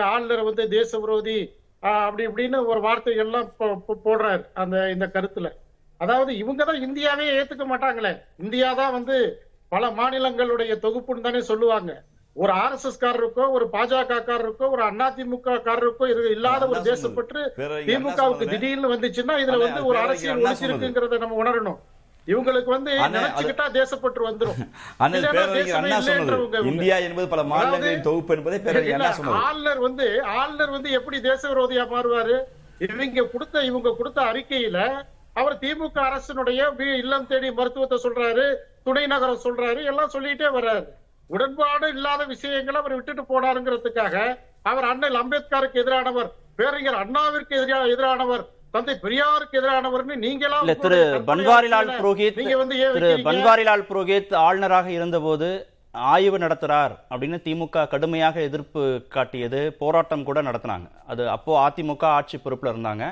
ஆளுநர் வந்து தேச விரோதி அப்படி இப்படின்னு ஒரு வார்த்தைகள்லாம் போ- போடுறாரு அந்த இந்த கருத்துல. அதாவது இவங்க தான் இந்தியாவே ஏத்துக்க மாட்டாங்களே. இந்தியா தான் வந்து பல மாநிலங்களுடைய தொகுப்புன்னு தானே சொல்லுவாங்க. ஒரு ஆர் எஸ் எஸ் காரருக்கோ ஒரு பாஜக காரருக்கோ ஒரு அதிமுக காரருக்கோ இது இல்லாத ஒரு அண்ணா தேசப்பற்று அண்ணா திமுகவுக்கு. திடீர்னு வந்துச்சுன்னா இதுல அண்ணா, வந்து ஒரு அரசியல் அண்ணா ஒழிச்சிருக்குங்கிறத நம்ம உணரணும். இவங்களுக்கு வந்து அண்ணா, நினைச்சுக்கிட்டா தேசப்பற்று அண்ணா இவங்க. இந்தியா என்பது பல மாநிலங்களின் தொகுப்பு என்பதை அண்ணா ஆளுநர் வந்து ஆளுநர் வந்து எப்படி தேச விரோதியா மாறுவாரு? இவங்க கொடுத்த இவங்க கொடுத்த அறிக்கையில அவர் திமுக அரசினுடைய இல்லம் தேடி மருத்துவத்தை சொல்றாரு. துணை நகரம் சொல்றாரு எல்லாம் சொல்லிட்டே வர்றாரு. உடன்பாடு இல்லாத விஷயங்களை அவர் விட்டுட்டு போனாருங்கிறதுக்காக அவர் அண்ணல் அம்பேத்கருக்கு எதிரானவர் பேரறிஞர் அண்ணாவிற்கு எதிரா- எதிரானவர் தந்தை பெரியாருக்கு எதிரானவர்னு நீங்களா இல்ல திரு பன்வாரிலால் புரோஹித் நீங்க வந்து ஏன் திரு? பன்வாரிலால் புரோஹித் ஆளுநராக இருந்தபோது ஆய்வு நடத்துறார் அப்படின்னு திமுக கடுமையாக எதிர்ப்பு காட்டியது போராட்டம் கூட நடத்தினாங்க. அது அப்போ அதிமுக ஆட்சி பொறுப்புல இருந்தாங்க.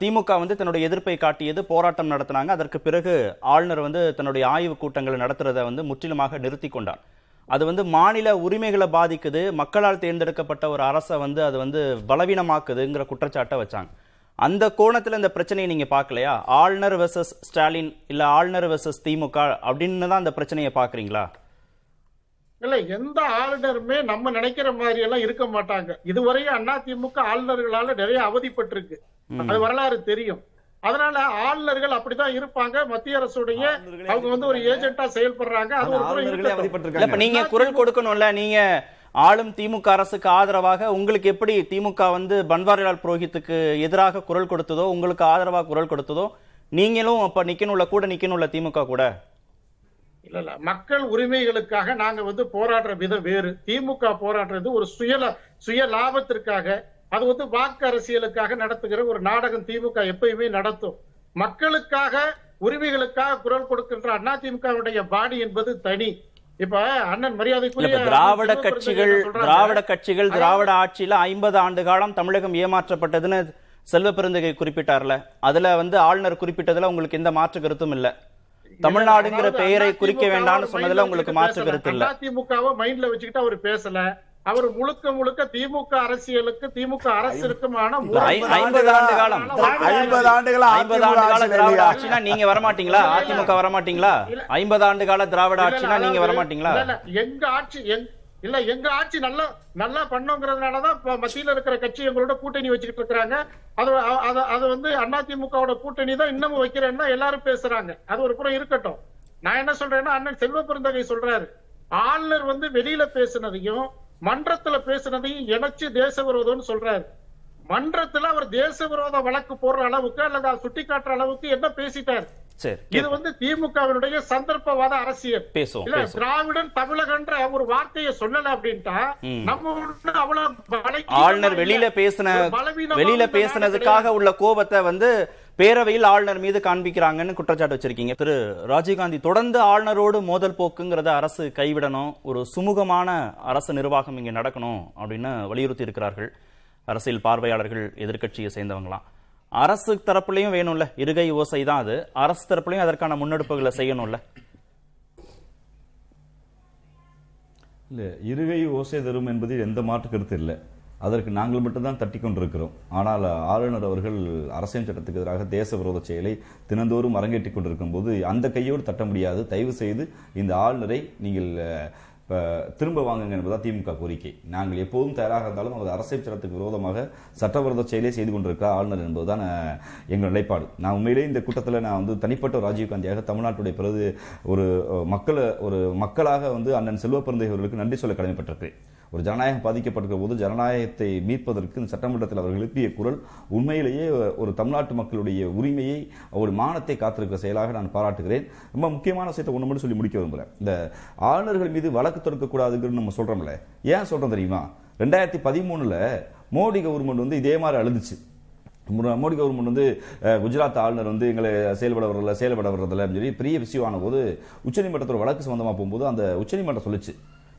திமுக வந்து தன்னுடைய எதிர்ப்பை காட்டியது போராட்டம் நடத்தினாங்க. அதற்கு பிறகு ஆளுநர் வந்து தன்னுடைய ஆய்வு கூட்டங்களை நடத்துறதை வந்து முற்றிலுமாக நிறுத்தி கொண்டார். அது வந்து மாநில உரிமைகளை பாதிக்குது. மக்களால் தேர்ந்தெடுக்கப்பட்ட ஒரு அரசை வந்து அது வந்து பலவீனமாக்குதுங்கிற குற்றச்சாட்டை வச்சாங்க. அந்த கோணத்தில் இந்த பிரச்சனையை நீங்கள் பார்க்கலையா? ஆளுநர் வெர்சஸ் ஸ்டாலின் இல்லை ஆளுநர் வெர்சஸ் திமுக அப்படின்னு தான் அந்த பிரச்சனையை பார்க்குறீங்களா? இல்ல எந்த ஆளுநருமே நம்ம நினைக்கிற மாதிரி எல்லாம் இருக்க மாட்டாங்க. இதுவரையும் அதிமுக ஆளுநர்களால நிறைய அவதிப்பட்டிருக்கு. அது வரலாறு தெரியும். அதனால ஆளுநர்கள் அப்படிதான் இருப்பாங்க. மத்திய அரசுடைய அவங்க வந்து ஒரு ஏஜென்ட்டா செயல்படுறாங்க. அது ஒரு நீங்க குரல் கொடுக்கணும்ல நீங்க ஆளும் திமுக அரசுக்கு ஆதரவாக உங்களுக்கு எப்படி திமுக வந்து பன்வாரிலால் புரோஹித்துக்கு எதிராக குரல் கொடுத்ததோ உங்களுக்கு ஆதரவாக குரல் கொடுத்ததோ நீங்களும் அப்ப நிக்கணும்ல கூட நிக்கணும்ல திமுக கூட? இல்ல இல்ல மக்கள் உரிமைகளுக்காக நாங்க வந்து போராடுற விதம் வேறு. திமுக போராடுறது ஒரு சுய சுய லாபத்திற்காக அது வந்து வாக்கு அரசியலுக்காக நடத்துகிற ஒரு நாடகம் திமுக எப்பயுமே நடத்தும். மக்களுக்காக உரிமைகளுக்காக குரல் கொடுக்கின்ற அதிமுகவுடைய பாடி என்பது தனி. இப்ப அண்ணன் மரியாதைக்குரிய திராவிட கட்சிகள். திராவிட கட்சிகள் திராவிட ஆட்சியில ஐம்பது ஆண்டு காலம் தமிழகம் ஏமாற்றப்பட்டதுன்னு செல்வ பெருந்தகை குறிப்பிட்டார்ல. அதுல வந்து ஆளுநர் குறிப்பிட்டதுல உங்களுக்கு எந்த மாற்று கருத்தும் இல்ல. தமிழ்நாடுங்கிற பெயரை குறிக்க வேண்டாம்னு சொன்னதுல உங்களுக்கு மாற்று பேசல. கருத்து இல்ல. அதிமுகவை மைண்ட்ல வச்சுக்கிட்டு அவர் பேசல. அவர் முழுக்க முழுக்க திமுக அரசியலுக்கு திமுக அரசிற்குமான ஐம்பது ஆண்டு காலம். ஐம்பது ஆண்டுகளா ஐம்பது ஆண்டு கால திராவிட ஆட்சினா நீங்க வரமாட்டீங்களா? அதிமுக வரமாட்டீங்களா? ஐம்பது ஆண்டு கால திராவிட ஆட்சினா நீங்க வரமாட்டீங்களா? இல்ல, இல்ல, எங்க ஆட்சி இல்ல எங்க ஆட்சி நல்லா நல்லா பண்ணோங்கிறதுனாலதான் மத்தியில இருக்கிற கட்சி எங்களோட கூட்டணி வச்சுக்கிட்டு இருக்கிறாங்க. அது அது வந்து அதிமுகவோட கூட்டணி தான் இன்னமும் வைக்கிறேன்னா எல்லாரும் பேசுறாங்க. அது ஒரு புறம் இருக்கட்டும். நான் என்ன சொல்றேன்னா அண்ணன் செல்வ பெருந்தகை சொல்றாரு. ஆளுநர் வந்து வெளியில பேசுனதையும் மன்றத்துல பேசுனதையும் இணைச்சு தேச விரோதம்னு சொல்றாரு. மன்றத்துல அவர் தேச விரோத வழக்கு போடுற அளவுக்கு அல்லது அதை சுட்டி காட்டுற அளவுக்கு என்ன பேசிட்டார்? இது. வந்து திமுகவினுடைய சந்தர்ப்பவாத அரசியல். இல்ல திராவிடன் தமிழகன்ற ஒரு வார்த்தையை சொல்லல அப்படின்ட்டா நம்ம அவ்வளவு ஆளுநர். வெளியில பேசின வெளியில பேசினதுக்காக உள்ள கோபத்தை வந்து பேரவையில் ஆளுநர் மீது காண்பிக்கிறாங்கன்னு குற்றச்சாட்டு வச்சிருக்கீங்க. திரு ராஜீவ்காந்தி தொடர்ந்து ஆளுநரோடு மோதல் போக்குங்கிறத அரசு கைவிடணும். ஒரு சுமூகமான அரசு நிர்வாகம் இங்க நடக்கணும் அப்படின்னு வலியுறுத்தி இருக்கிறார்கள். அரசியல் பார்வையாளர்கள் எதிர்க்கட்சியை சேர்ந்தவங்களாம். அரசு தரப்புலையும் வேணும்ல இருகை ஓசை தான் அது. அரசு தரப்புலையும் அதற்கான முன்னெடுப்புகளை செய்யணும்ல. இல்லை இருகை ஓசை தரும் என்பதில் எந்த மாற்று கருத்து இல்லை. அதற்கு நாங்கள் மட்டும்தான் தட்டி கொண்டிருக்கிறோம். ஆனால் ஆளுநர் அவர்கள் அரசியல் சட்டத்துக்கு எதிராக தேச விரோத செயலை தினந்தோறும் அரங்கேற்றி கொண்டிருக்கும் போது அந்த கையோடு தட்ட முடியாது. தயவு செய்து இந்த ஆளுநரை நீங்கள் இப்போ திரும்ப வாங்குங்க என்பதா திமுக கோரிக்கை. நாங்கள் எப்போதும் தயாராக இருந்தாலும் அவர் அரசியல் சட்டத்துக்கு விரோதமாக சட்டவிரோத செயலே செய்து கொண்டிருக்கிறார் ஆளுநர் என்பதுதான் எங்கள் நிலைப்பாடு. நான் உண்மையிலேயே இந்த கூட்டத்தில் நான் வந்து தனிப்பட்ட ஒரு ராஜீவ்காந்தியாக தமிழ்நாட்டுடைய பிறகு ஒரு மக்களை ஒரு மக்களாக வந்து அண்ணன் செல்வ பிறந்தையவர்களுக்கு நன்றி சொல்ல கடமைப்பட்டிருக்கிறேன். ஒரு ஜனநாயகம் பாதிக்கப்பட்டிருக்கிற போது ஜனநாயகத்தை மீட்பதற்கு இந்த சட்டமன்றத்தில் அவர்கள் எழுப்பிய குரல் உண்மையிலேயே ஒரு தமிழ்நாட்டு மக்களுடைய உரிமையை ஒரு மானத்தை காத்திருக்கிற செயலாக நான் பாராட்டுகிறேன். ரொம்ப முக்கியமான விஷயத்தை ஒன்று மட்டும் சொல்லி முடிக்க விரும்புகிறேன் இந்த ஆளுநர்கள் மீது வழக்கு தொடுக்கக்கூடாதுங்கிறது நம்ம சொல்றோம்ல. ஏன் சொல்றோம் தெரியுமா? ரெண்டாயிரத்தி பதிமூணுல மோடி கவர்மெண்ட் வந்து இதே மாதிரி அழுதுச்சு. மோடி கவர்மெண்ட் வந்து குஜராத் ஆளுநர் வந்து எங்களை செயல்பட வரல செயல்பட வர்றதில்ல அப்படின்னு சொல்லி பெரிய விஷயம் போது உச்சநீதிமன்றத்தோட வழக்கு சம்பந்தமா போகும்போது அந்த உச்சநீதிமன்றம் சொல்லுச்சு.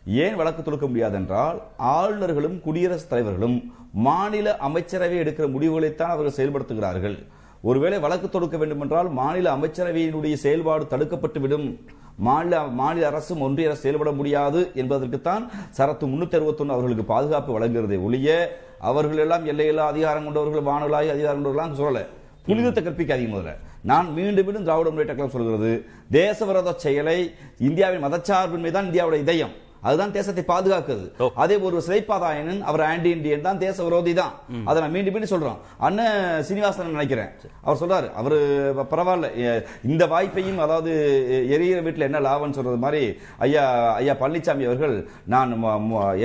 ஏன் வழக்கு தொடுக்க முடியாது என்றால் ஆளுநர்களும் குடியரசுத் தலைவர்களும் மாநில அமைச்சரவை எடுக்கிற முடிவுகளைத்தான் அவர்கள் செயல்படுத்துகிறார்கள். ஒருவேளை வழக்கு தொடுக்க வேண்டும் என்றால் மாநில அமைச்சரவையினுடைய செயல்பாடு தடுக்கப்பட்டு விடும் மாநில மாநில அரசும் ஒன்றிய அரசு செயல்பட முடியாது என்பதற்குத்தான் சரத்து முன்னூத்தி அறுபத்தொன்னு அவர்களுக்கு பாதுகாப்பு வழங்குகிறதே ஒழிய அவர்கள் எல்லாம் எல்லையெல்லாம் அதிகாரம் கொண்டவர்கள் வானொலாய் அதிகாரம் கொண்டவர்கள் சொல்லல. புனிதத்தை கற்பிக்காதீங்க முதல்ல. நான் மீண்டும் மீண்டும் திராவிட முன்னேற்ற கழகம் சொல்கிறது தேசவிரோத செயலை இந்தியாவின் மதச்சார்பின்மை தான் இந்தியாவுடைய இதயம். அதுதான் தேசத்தை பாதுகாக்குது. அதே ஒரு சிறைப்பாதாயனன் அவர் ஆன்டி இந்தியன் தான் தேச விரோதி தான். அதை நான் மீண்டும் மீண்டும் சொல்றோம். அண்ணன் சீனிவாசன் நினைக்கிறேன். அவர் சொல்றாரு அவரு பரவாயில்ல இந்த வாய்ப்பையும் அதாவது எரியிற வீட்டுல என்ன லாபம்னு சொல்றது மாதிரி ஐயா ஐயா பழனிசாமி அவர்கள் நான்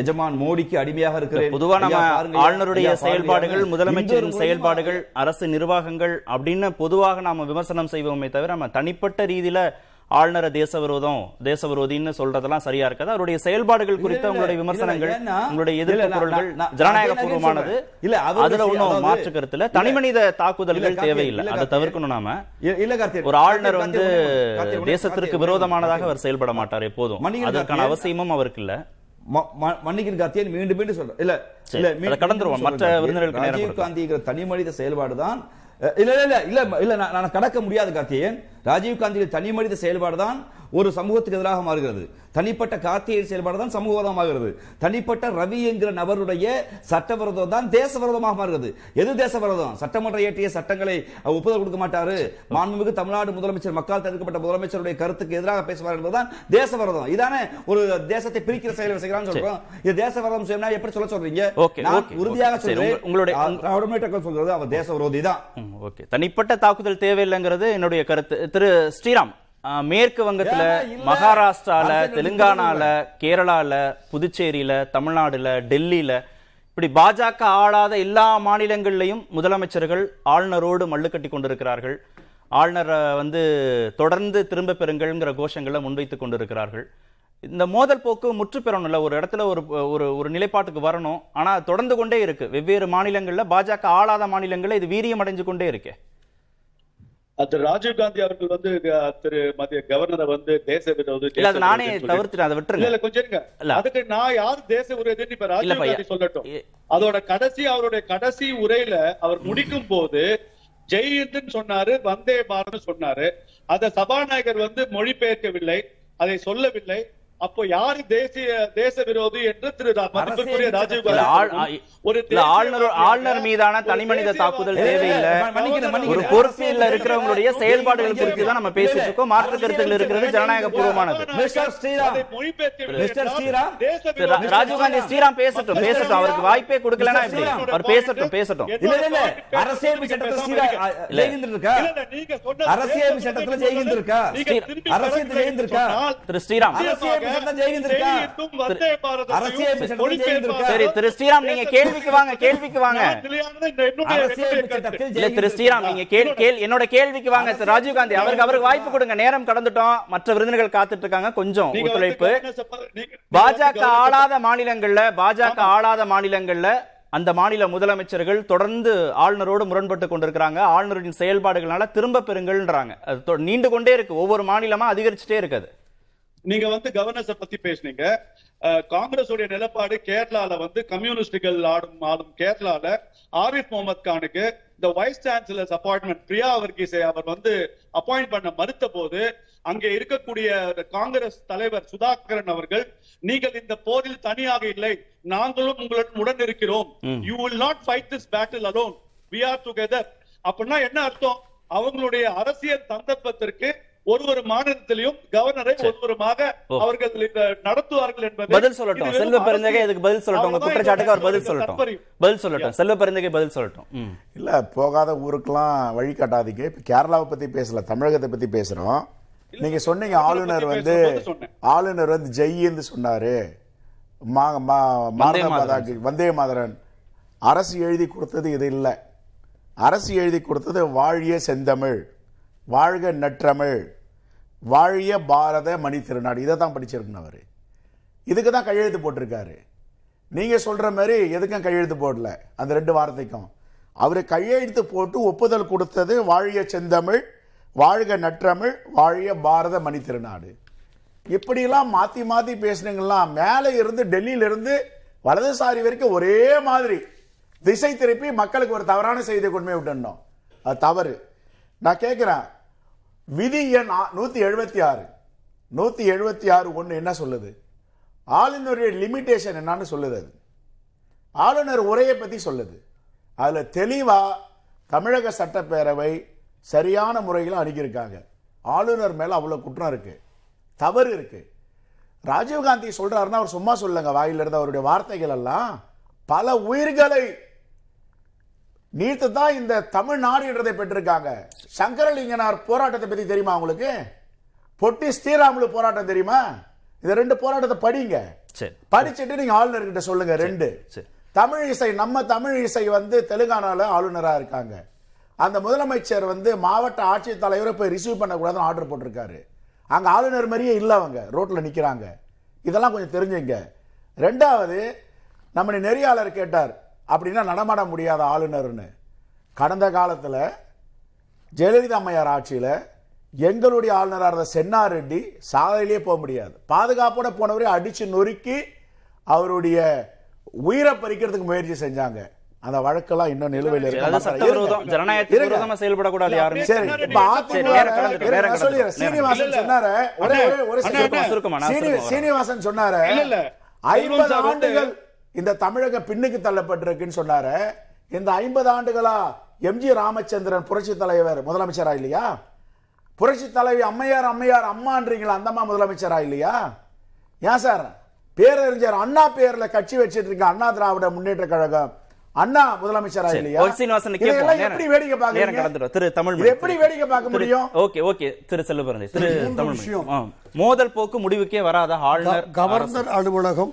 எஜமான் மோடிக்கு அடிமையாக இருக்கிறேன். பொதுவா நம்ம ஐயா, பாருங்க, ஆளுநருடைய செயல்பாடுகள் முதலமைச்சரின் செயல்பாடுகள் அரசு நிர்வாகங்கள் அப்படின்னு பொதுவாக நாம விமர்சனம் செய்வோமே தவிர நம்ம தனிப்பட்ட ரீதியில ஆளுநரை தேச விரோதம் தேச விரோதின்னு சொல்றதெல்லாம் சரியா இருக்காது அவருடைய செயல்பாடுகள் குறித்த உங்களுடைய விமர்சனங்கள் உங்களுடைய எதிர்ப்பு குரல்கள் ஜனநாயக பூர்வமானது. இல்ல, அதுல ஒன்றும் அதாவது- மாற்று கருத்துல தனிமனித தாக்குதல்கள் தேவையில்லை அதை. தவிர்க்கணும் நாம. ஒரு ஆளுநர் வந்து தேசத்திற்கு விரோதமானதாக. அவர் செயல்பட மாட்டார் எப்போதும் அதற்கான. அவசியமும் அவருக்கு இல்ல ம- ம- மன்னிக்கணும் கார்த்தியன் மீண்டும் மீண்டும் சொல்றேன் இல்ல இல்ல கடந்துருவோம். மற்ற நேரம் ராஜீவ். காந்திங்கிற தனி மனித செயல்பாடு தான் இல்ல இல்ல இல்ல இல்ல நான் கடக்க முடியாது கார்த்தியன் ராஜீவ் காந்தியின் தனி மனித செயல்பாடு தான் ஒரு சமூகத்துக்கு எதிராக மாறுகிறது. தனிப்பட்ட கார்த்திகை செயல்பாடு தான் சமூகவாதமாகிறது தனிப்பட்ட ரவி என்கிற நபருடைய சட்டவிரோதம் தான் தேச விரோதமாக மாறுகிறது. எது தேச விரோதம் சட்டமன்றம் இயற்றிய சட்டங்களை ஒப்புதல் கொடுக்க மாட்டாரு. மாண்புமிகு தமிழ்நாடு முதலமைச்சர் மக்கள் தடுக்கப்பட்ட முதலமைச்சருடைய கருத்துக்கு எதிராக பேசுவார் என்பதுதான் தேச விரோதம் இதானே ஒரு தேசத்தை பிரிக்கிற செயலை செய்கிறான்னு சொல்றோம். இது தேச விரோதம் சொன்னா எப்படி சொல்ல சொல்றீங்க? நான் உறுதியாக சொல்றேன். உங்க- உங்களுடைய- சொல்றது அவர் தேச விரோதி தான் ஓகே. தனிப்பட்ட தாக்குதல் தேவையில்லைங்கிறது என்னுடைய கருத்து. திரு ஸ்ரீராம் மேற்கு வங்கத்துல? மகாராஷ்டிரால தெலுங்கானால கேரளால புதுச்சேரியில தமிழ்நாடுல டெல்லியில இப்படி பாஜக ஆளாத எல்லா மாநிலங்கள்லயும் முதலமைச்சர்கள் ஆளுநரோடு மல்லு கட்டி கொண்டிருக்கிறார்கள். ஆளுநரை வந்து தொடர்ந்து திரும்ப பெறுங்கள்ங்கிற கோஷங்களை முன்வைத்துக் கொண்டிருக்கிறார்கள். இந்த மோதல் போக்கு முற்று பெறணும்ல ஒரு இடத்துல ஒரு ஒரு ஒரு நிலைப்பாட்டுக்கு வரணும். ஆனா தொடர்ந்து கொண்டே இருக்கு. வெவ்வேறு மாநிலங்கள்ல பாஜக ஆளாத மாநிலங்கள்ல இது வீரியம் அடைஞ்சு கொண்டே இருக்கே. திரு ராஜீவ் காந்தி அவர்கள் வந்து திரு மத்திய கவர்னரை வந்து தேச விரோதி நானே அதை இல்ல விட்டுருங்க. இல்ல கொஞ்சம் இருங்க. அதுக்கு நான் யார் தேச விரோதின்னு இப்ப இல்ல ராஜீவ் பையா. காந்தி சொல்லட்டும். அதோட கடைசி அவருடைய கடைசி உரையில அவர் முடிக்கும் போது ஜெயிந்துன்னு சொன்னாரு வந்தே பாரத் சொன்னாரு. அத சபாநாயகர் வந்து மொழிபெயர்க்கவில்லை அதை சொல்லவில்லை. அப்போ யாரு தேசிய தேச விரோதி என்று திரு மதிப்பிற்குரிய ராஜீவ் காந்தி ஒரு ஆளுநர் மீதான தனிமனித தாக்குதல் தேவையில்லை. ஒரு பொறுப்பில் இருக்கிறவங்களுடைய செயல்பாடுகள் குறித்து தான் நம்ம பேசிட்டு இருக்கோம். மாற்று கருத்துக்கள் இருக்கிறது ஜனநாயக பூர்வமானது. ராஜீவ்காந்தி ஸ்ரீராம். பேசட்டும் பேசட்டும். அவருக்கு வாய்ப்பே கொடுக்கலன்னா எப்படி? அவர் பேசட்டும் பேசட்டும். இல்ல இல்ல. இல்ல அரசியல் சட்டத்துல ஸ்ரீரா இல்ல. ஜெயஹிந்த் இருக்கா இல்ல, இல்ல, நீங்க சொன்னது அரசியல் சட்டத்துல திருப்பி அரசியல் சொன்னால் திரு ஸ்ரீராம். சரி திரு ஸ்ரீராம் நீங்க கேள்விக்கு வாங்க கேள்விக்கு வாங்க. திரு ஸ்ரீராம் நீங்க என்னோட கேள்விக்கு வாங்க ராஜீவ் காந்தி. அவருக்கு அவருக்கு வாய்ப்பு கொடுங்க. நேரம் கடந்துட்டோம். மற்ற விருந்தினர்கள் காத்துட்டு இருக்காங்க கொஞ்சம் ஒத்துழைப்பு. பாஜக ஆளாத மாநிலங்கள்ல பாஜக ஆளாத மாநிலங்கள்ல அந்த மாநில முதலமைச்சர்கள் தொடர்ந்து ஆளுநரோடு முரண்பட்டு கொண்டிருக்கிறாங்க. ஆளுநரின் செயல்பாடுகளால திரும்ப பெறுங்கள்ன்றாங்க. அது நீண்டு கொண்டே இருக்கு. ஒவ்வொரு மாநிலமா அதிகரிச்சுட்டே இருக்குது. நீங்க வந்து கவர்னன்ஸ பத்தி பேசுனீங்க. அஹ், காங்கிரஸுடைய நிலப்பாடு கேரளால வந்து கம்யூனிஸ்டுகள் ஆடும் ஆளும் கேரளால ஆரிஃப் முகமது கானுக்கு இந்த வைஸ் சான்சலர்ஸ் அப்பாயின்மெண்ட் பிரியா வர்கீஸை அவர் வந்து அப்பாயிண்ட் பண்ண மறுத்த போது அங்கே இருக்கக்கூடிய காங்கிரஸ் தலைவர் சுதாகரன் அவர்கள் நீங்கள் இந்த போரில் தனியாக இல்லை நாங்களும் உங்களுடன் உடன் இருக்கிறோம். You will not fight this battle alone we are together அப்படின்னா என்ன அர்த்தம்? அவங்களுடைய அரசியல் சந்தர்ப்பத்திற்கு ஒரு ஒரு மாநிலத்திலையும் கவர்னரை ஒருவருமாக அவர்கள் நடத்துவார்கள் என்பது பதில் சொல்லட்டும். செல்வ பெருந்தகை இதுக்கு பதில் சொல்லட்டும். உங்க குற்றச்சாட்டுக்கு அவர் பதில் சொல்லட்டும். பதில் சொல்லட்டும். செல்வ பெருந்தகை பதில் சொல்லட்டும். இல்ல போகாத ஊருக்கெல்லாம் வழி காட்டாதீங்க. இப்ப கேரளாவை பத்தி பேசல தமிழகத்தை பத்தி பேசுறோம். நீங்க சொன்னீங்க ஆளுநர் வந்து. ஆளுநர் வந்து ஜெய்ன்னு சொன்னாரு. வந்தே மாதரன். அரசு எழுதி கொடுத்தது இது இல்ல. அரசு எழுதி கொடுத்தது வாழிய செந்தமிழ். வாழ்க நற்றமிழ். வாழிய பாரத மணி திருநாடு. இதை தான் படிச்சிருக்கணும் அவர். இதுக்கு தான் கையெழுத்து போட்டிருக்காரு. நீங்கள் சொல்கிற மாதிரி எதுக்கும் கையெழுத்து போடல. அந்த ரெண்டு வார்த்தைக்கும். அவர் கையெழுத்து போட்டு ஒப்புதல் கொடுத்தது வாழிய செந்தமிழ் வாழ்க நற்றமிழ் வாழிய பாரத மணி திருநாடு. இப்படியெல்லாம் மாற்றி மாற்றி பேசுனீங்கலாம் மேலே இருந்து டெல்லியிலிருந்து வலதுசாரி வரைக்கும் ஒரே மாதிரி. திசை திருப்பி மக்களுக்கு ஒரு தவறான செய்தியை கொண்டு போய் விட்டுடணும். அது தவறு. நான் கேட்குறேன் விதி எண் ஆ- எழுபத்தி ஆறு. நூற்றி எழுபத்தி ஆறு ஒன்று என்ன சொல்லுது? ஆளுநருடைய லிமிட்டேஷன் என்னன்னு சொல்லுது அது. ஆளுநர் உரையை பற்றி சொல்லுது. அதில் தெளிவாக தமிழக சட்டப்பேரவை சரியான முறையில் அணுகியிருக்காங்க. ஆளுநர் மேலே அவ்வளோ குற்றம் இருக்குது தவறு இருக்குது ராஜீவ்காந்தி சொல்கிறாருன்னா அவர் சும்மா சொல்லுங்க வாயிலிருந்து அவருடைய வார்த்தைகள் எல்லாம் பல உயிர்களை நீத்து தான் இந்த தமிழ்நாடு என்றதை பெற்றிருக்காங்க. சங்கரலிங்கனார் போராட்டத்தை பத்தி தெரியுமா உங்களுக்கு? பொட்டி ஸ்ரீராமுலு போராட்டம் தெரியுமா? இந்த ரெண்டு போராட்டத்தை படிங்க. சரி. படிச்சுட்டு நீங்க ஆளுநர்கிட்ட சொல்லுங்க ரெண்டு. சரி. தமிழ் இசை நம்ம தமிழ் இசை வந்து தெலுங்கானால ஆளுநரா இருக்காங்க. அந்த முதலமைச்சர் வந்து மாவட்ட ஆட்சித்தலைவரை போய் ரிசீவ் பண்ணக்கூடாதுன்னு ஆர்டர் போட்டிருக்காரு. அங்க ஆளுநர் மாதிரியே இல்ல அவங்க ரோட்ல நிக்கிறாங்க. இதெல்லாம் கொஞ்சம் தெரிஞ்சுங்க. ரெண்டாவது நம்ம நெறியாளர் கேட்டார் அப்படின்னா நடமாட முடியாத ஆளுநர்னு. கடந்த காலத்துல ஜெயலலிதா அம்மையார் ஆட்சியில எங்களுடைய ஆளுநராக இருந்த சென்னார் ரெட்டி சாலையிலேயே போக முடியாது. பாதுகாப்போட போனவரே அடிச்சு நொறுக்கி அவருடைய உயிரை பறிக்கிறதுக்கு முயற்சி செஞ்சாங்க. அந்த வழக்கெல்லாம் இன்னும் நிலுவையில் இருக்கு? சீனிவாசன். சொன்னாரு. ஐம்பது ஆண்டுகள் இந்த தமிழக பின்னுக்கு தள்ளப்பட்டிருக்குன்னு சொன்னாரு. இந்த ஐம்பது ஆண்டுகளா எம்ஜி ராமச்சந்திரன் புரட்சி தலைவர் முதலமைச்சரா இல்லையா? புரட்சி தலைவி அம்மையார் அம்மையார் அம்மான்றீங்களா? அந்த அம்மா முதலமைச்சரா இல்லையா? ஏன் சார்? பேரறிஞர் அண்ணா பேர்ல கட்சி வச்சிட்டு இருக்க அண்ணா திராவிட முன்னேற்ற கழகம் அண்ணா முதலமைச்சரா சரி, இல்லையா. எப்படி வேடிக்கை கடந்துடும். திரு தமிழ் இது எப்படி வேடிக்கை பார்க்க முடியும்? Okay okay. திரு செல்வபரந்தை திரு தமிழ். மோதல் போக்கு முடிவுக்கே வராத ஆளுநர் கவர்னர் அலுவலகம்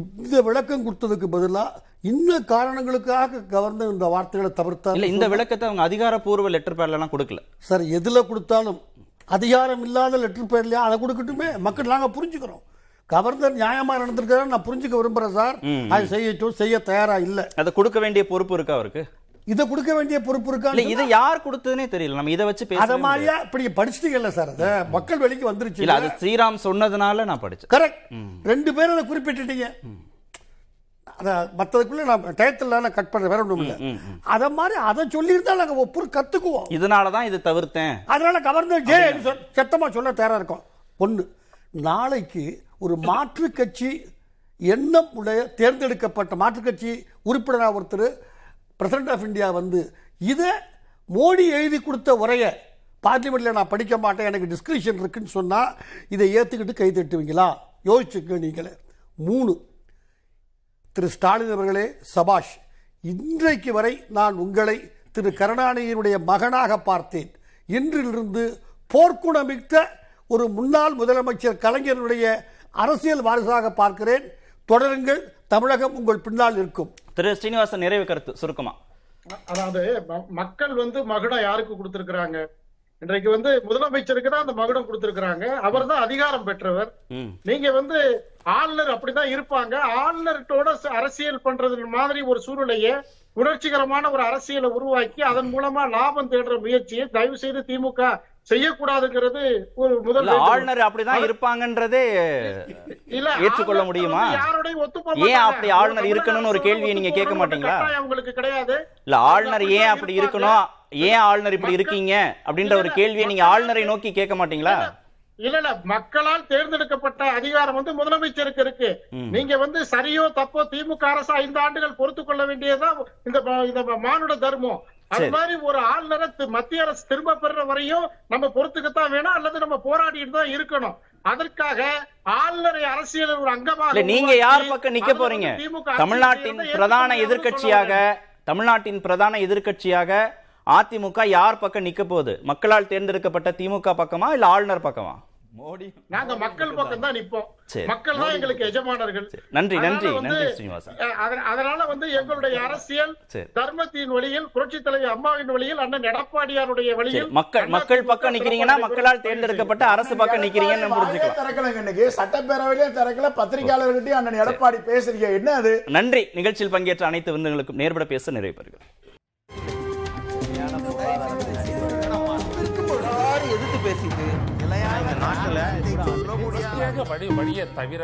இந்த விளக்கம் கொடுத்ததுக்கு பதிலா இன்னும் காரணங்களுக்காக கவர்னர் இந்த வார்த்தைகளை தவிர்த்தார் இல்ல இந்த விளக்கத்தை அவங்க அதிகாரப்பூர்வ லெட்டர் பேர்ல எல்லாம் கொடுக்கல. சார் எதுல கொடுத்தாலும் அதிகாரம் இல்லாத லெட்டர் பேர்லயா? அதை கொடுக்கட்டுமே. மக்கள் நாங்க புரிஞ்சுக்கிறோம். கவர்னர் நியாயமா நடந்திருக்காரு நான் புரிஞ்சுக்க விரும்புறேன் சார். அதை செய்யட்டும் செய்ய தயாரா இல்ல. அதை கொடுக்க வேண்டிய பொறுப்பு இருக்கா அவருக்கு? இதை கொடுக்க வேண்டிய பொறுப்பு இல்ல இருக்கா இது யார் கொடுத்ததுனே தெரியல. நம்ம இதை வச்சு அத பேச மாதிரியா இப்படி படிச்சிட்டீங்கல்ல சார் அத? மக்கள் வெளிக்கு வந்துருச்சு இல்ல அது ஸ்ரீராம் சொன்னதுனால நான் படிச்சேன். கரெக்ட் ரெண்டு பேரும் அதை குறிப்பிட்டுட்டீங்க. அத மத்ததுக்குள்ள நான் டயத்தில் கட் பண்ண வேற ஒண்ணும் இல்ல. அத மாதிரி அதை சொல்லியிருந்தா நாங்க ஒப்புரு கத்துக்குவோம். இதனாலதான் இது தவிர்த்தேன். அதனால கவர்னர் ஜே சத்தமா சொல்ல தயாரா இருக்கும். ஒண்ணு நாளைக்கு ஒரு மாற்று கட்சி எண்ணம் உடைய தேர்ந்தெடுக்கப்பட்ட மாற்று கட்சி உறுப்பினராக ஒருத்தர் பிரசிடண்ட் ஆஃப் இந்தியா வந்து இதை மோடி எழுதி கொடுத்த உரையை பார்லிமெண்ட்டில் நான் படிக்க மாட்டேன் எனக்கு டிஸ்கிரிப்ஷன் இருக்குன்னு சொன்னால் இதை ஏற்றுக்கிட்டு கை தட்டுவீங்களா? யோசிச்சுக்க நீங்களே. மூணு திரு ஸ்டாலின் அவர்களே சபாஷ் இன்றைக்கு வரை நான் உங்களை திரு கருணாநிதியினுடைய மகனாக பார்த்தேன். இன்றிலிருந்து போர்க்குணமிக்க ஒரு முன்னாள் முதலமைச்சர் கலைஞருடைய அரசியல் வாரிசாக பார்க்கிறேன். தொடருங்கள் தமிழகம் உங்கள் பின்னால் இருக்கும். திரு ஸ்ரீனிவாசன் நிறைவு கருத்து சுருக்கமா. அதாவது மக்கள் வந்து மகுடம் யாருக்கு கொடுத்திருக்கிறாங்க? இன்றைக்கு வந்து முதலமைச்சருக்கு தான் அந்த மகுடம் கொடுத்திருக்கிறாங்க. அவர் தான் அதிகாரம் பெற்றவர். நீங்க வந்து ஆளுநர் அப்படிதான் இருப்பாங்க. ஆளுநர்கிட்டோட அரசியல் பண்றது மாதிரி ஒரு சூழ்நிலையை உணர்ச்சிகரமான ஒரு அரசியலை உருவாக்கி அதன் மூலமா லாபம் தேடுற முயற்சியை தயவு செய்து திமுக செய்யக்கூடாதுங்கிறது ஒரு முதல். ஆளுநர் அப்படிதான் இருப்பாங்கன்றதே இல்ல ஏற்றுக்கொள்ள முடியுமா? யாரோடையும் ஒத்து ஏன். அப்படி ஆளுநர் இருக்கணும்னு ஒரு கேள்வியை நீங்க கேட்க மாட்டீங்களா? உங்களுக்கு கிடையாது இல்ல ஆளுநர் ஏன் அப்படி. இருக்கணும் ஏன் ஆளுநர் இப்படி இருக்கீங்க அப்படின்ற ஒரு கேள்வியை நீங்க ஆளுநரை நோக்கி கேட்க மாட்டீங்களா இல்ல இல்ல மக்களால் தேர்ந்தெடுக்கப்பட்ட அதிகாரம் வந்து முதலமைச்சருக்கு இருக்கு. நீங்க வந்து சரியோ தப்போ திமுக அரசு ஐந்து ஆண்டுகள் பொறுத்துக் கொள்ள ம- இந்த மானுட தர்மம் அது. மாதிரி ஒரு ஆளுநரை மத்திய அரசு திரும்ப பெற வரையும் நம்ம பொறுத்துக்கத்தான் வேணும் அல்லது நம்ம போராடிட்டு தான் இருக்கணும். அதற்காக ஆளுநரை அரசியல் ஒரு அங்கமாக நீங்க யார் பக்கம் நிக்க போறீங்க? தமிழ்நாட்டின் பிரதான சொல்ல தமிழ்நாட்டின் பிரதான எதிர்க்கட்சியாக அதிமுக யார் பக்கம் நிக்க போகுது? மக்களால் தேர்ந்தெடுக்கப்பட்ட திமுக பக்கமா இல்ல ஆளுநர் பக்கமா? மோடி நாங்க மக்கள் பக்கம் தான் நிப்போம் சரி. மக்கள் தான் எங்களுக்கு எஜமானர்கள் நன்றி நன்றி நன்றி ஸ்ரீனிவாசன் அதனால வந்து எங்களுடைய அரசியல். தர்மத்தின் வழியில் புரட்சி தலைவர் அம்மாவின் வழியில் அண்ணன் எடப்பாடியாருடைய வழியில் மக்கள் மக்கள் பக்கம் நிக்கிறீங்கன்னா மக்களால் தேர்ந்தெடுக்கப்பட்ட அரசு பக்கம் நிக்கிறீங்கன்னு புரிஞ்சுக்கலாம் திறக்கலைங்க இன்னைக்கு சட்டப்பேரவையிலே திறக்கல பத்திரிகையாளர்கிட்டயும் அண்ணன் எடப்பாடி பேசுறீங்க என்ன அது நன்றி நிகழ்ச்சியில் பங்கேற்ற அனைத்து விருந்துகளுக்கும் நேர்பட பேச நிறைவு எதிர்த்து பேசிட்டு நாட்டுல வழி வழியை தவிர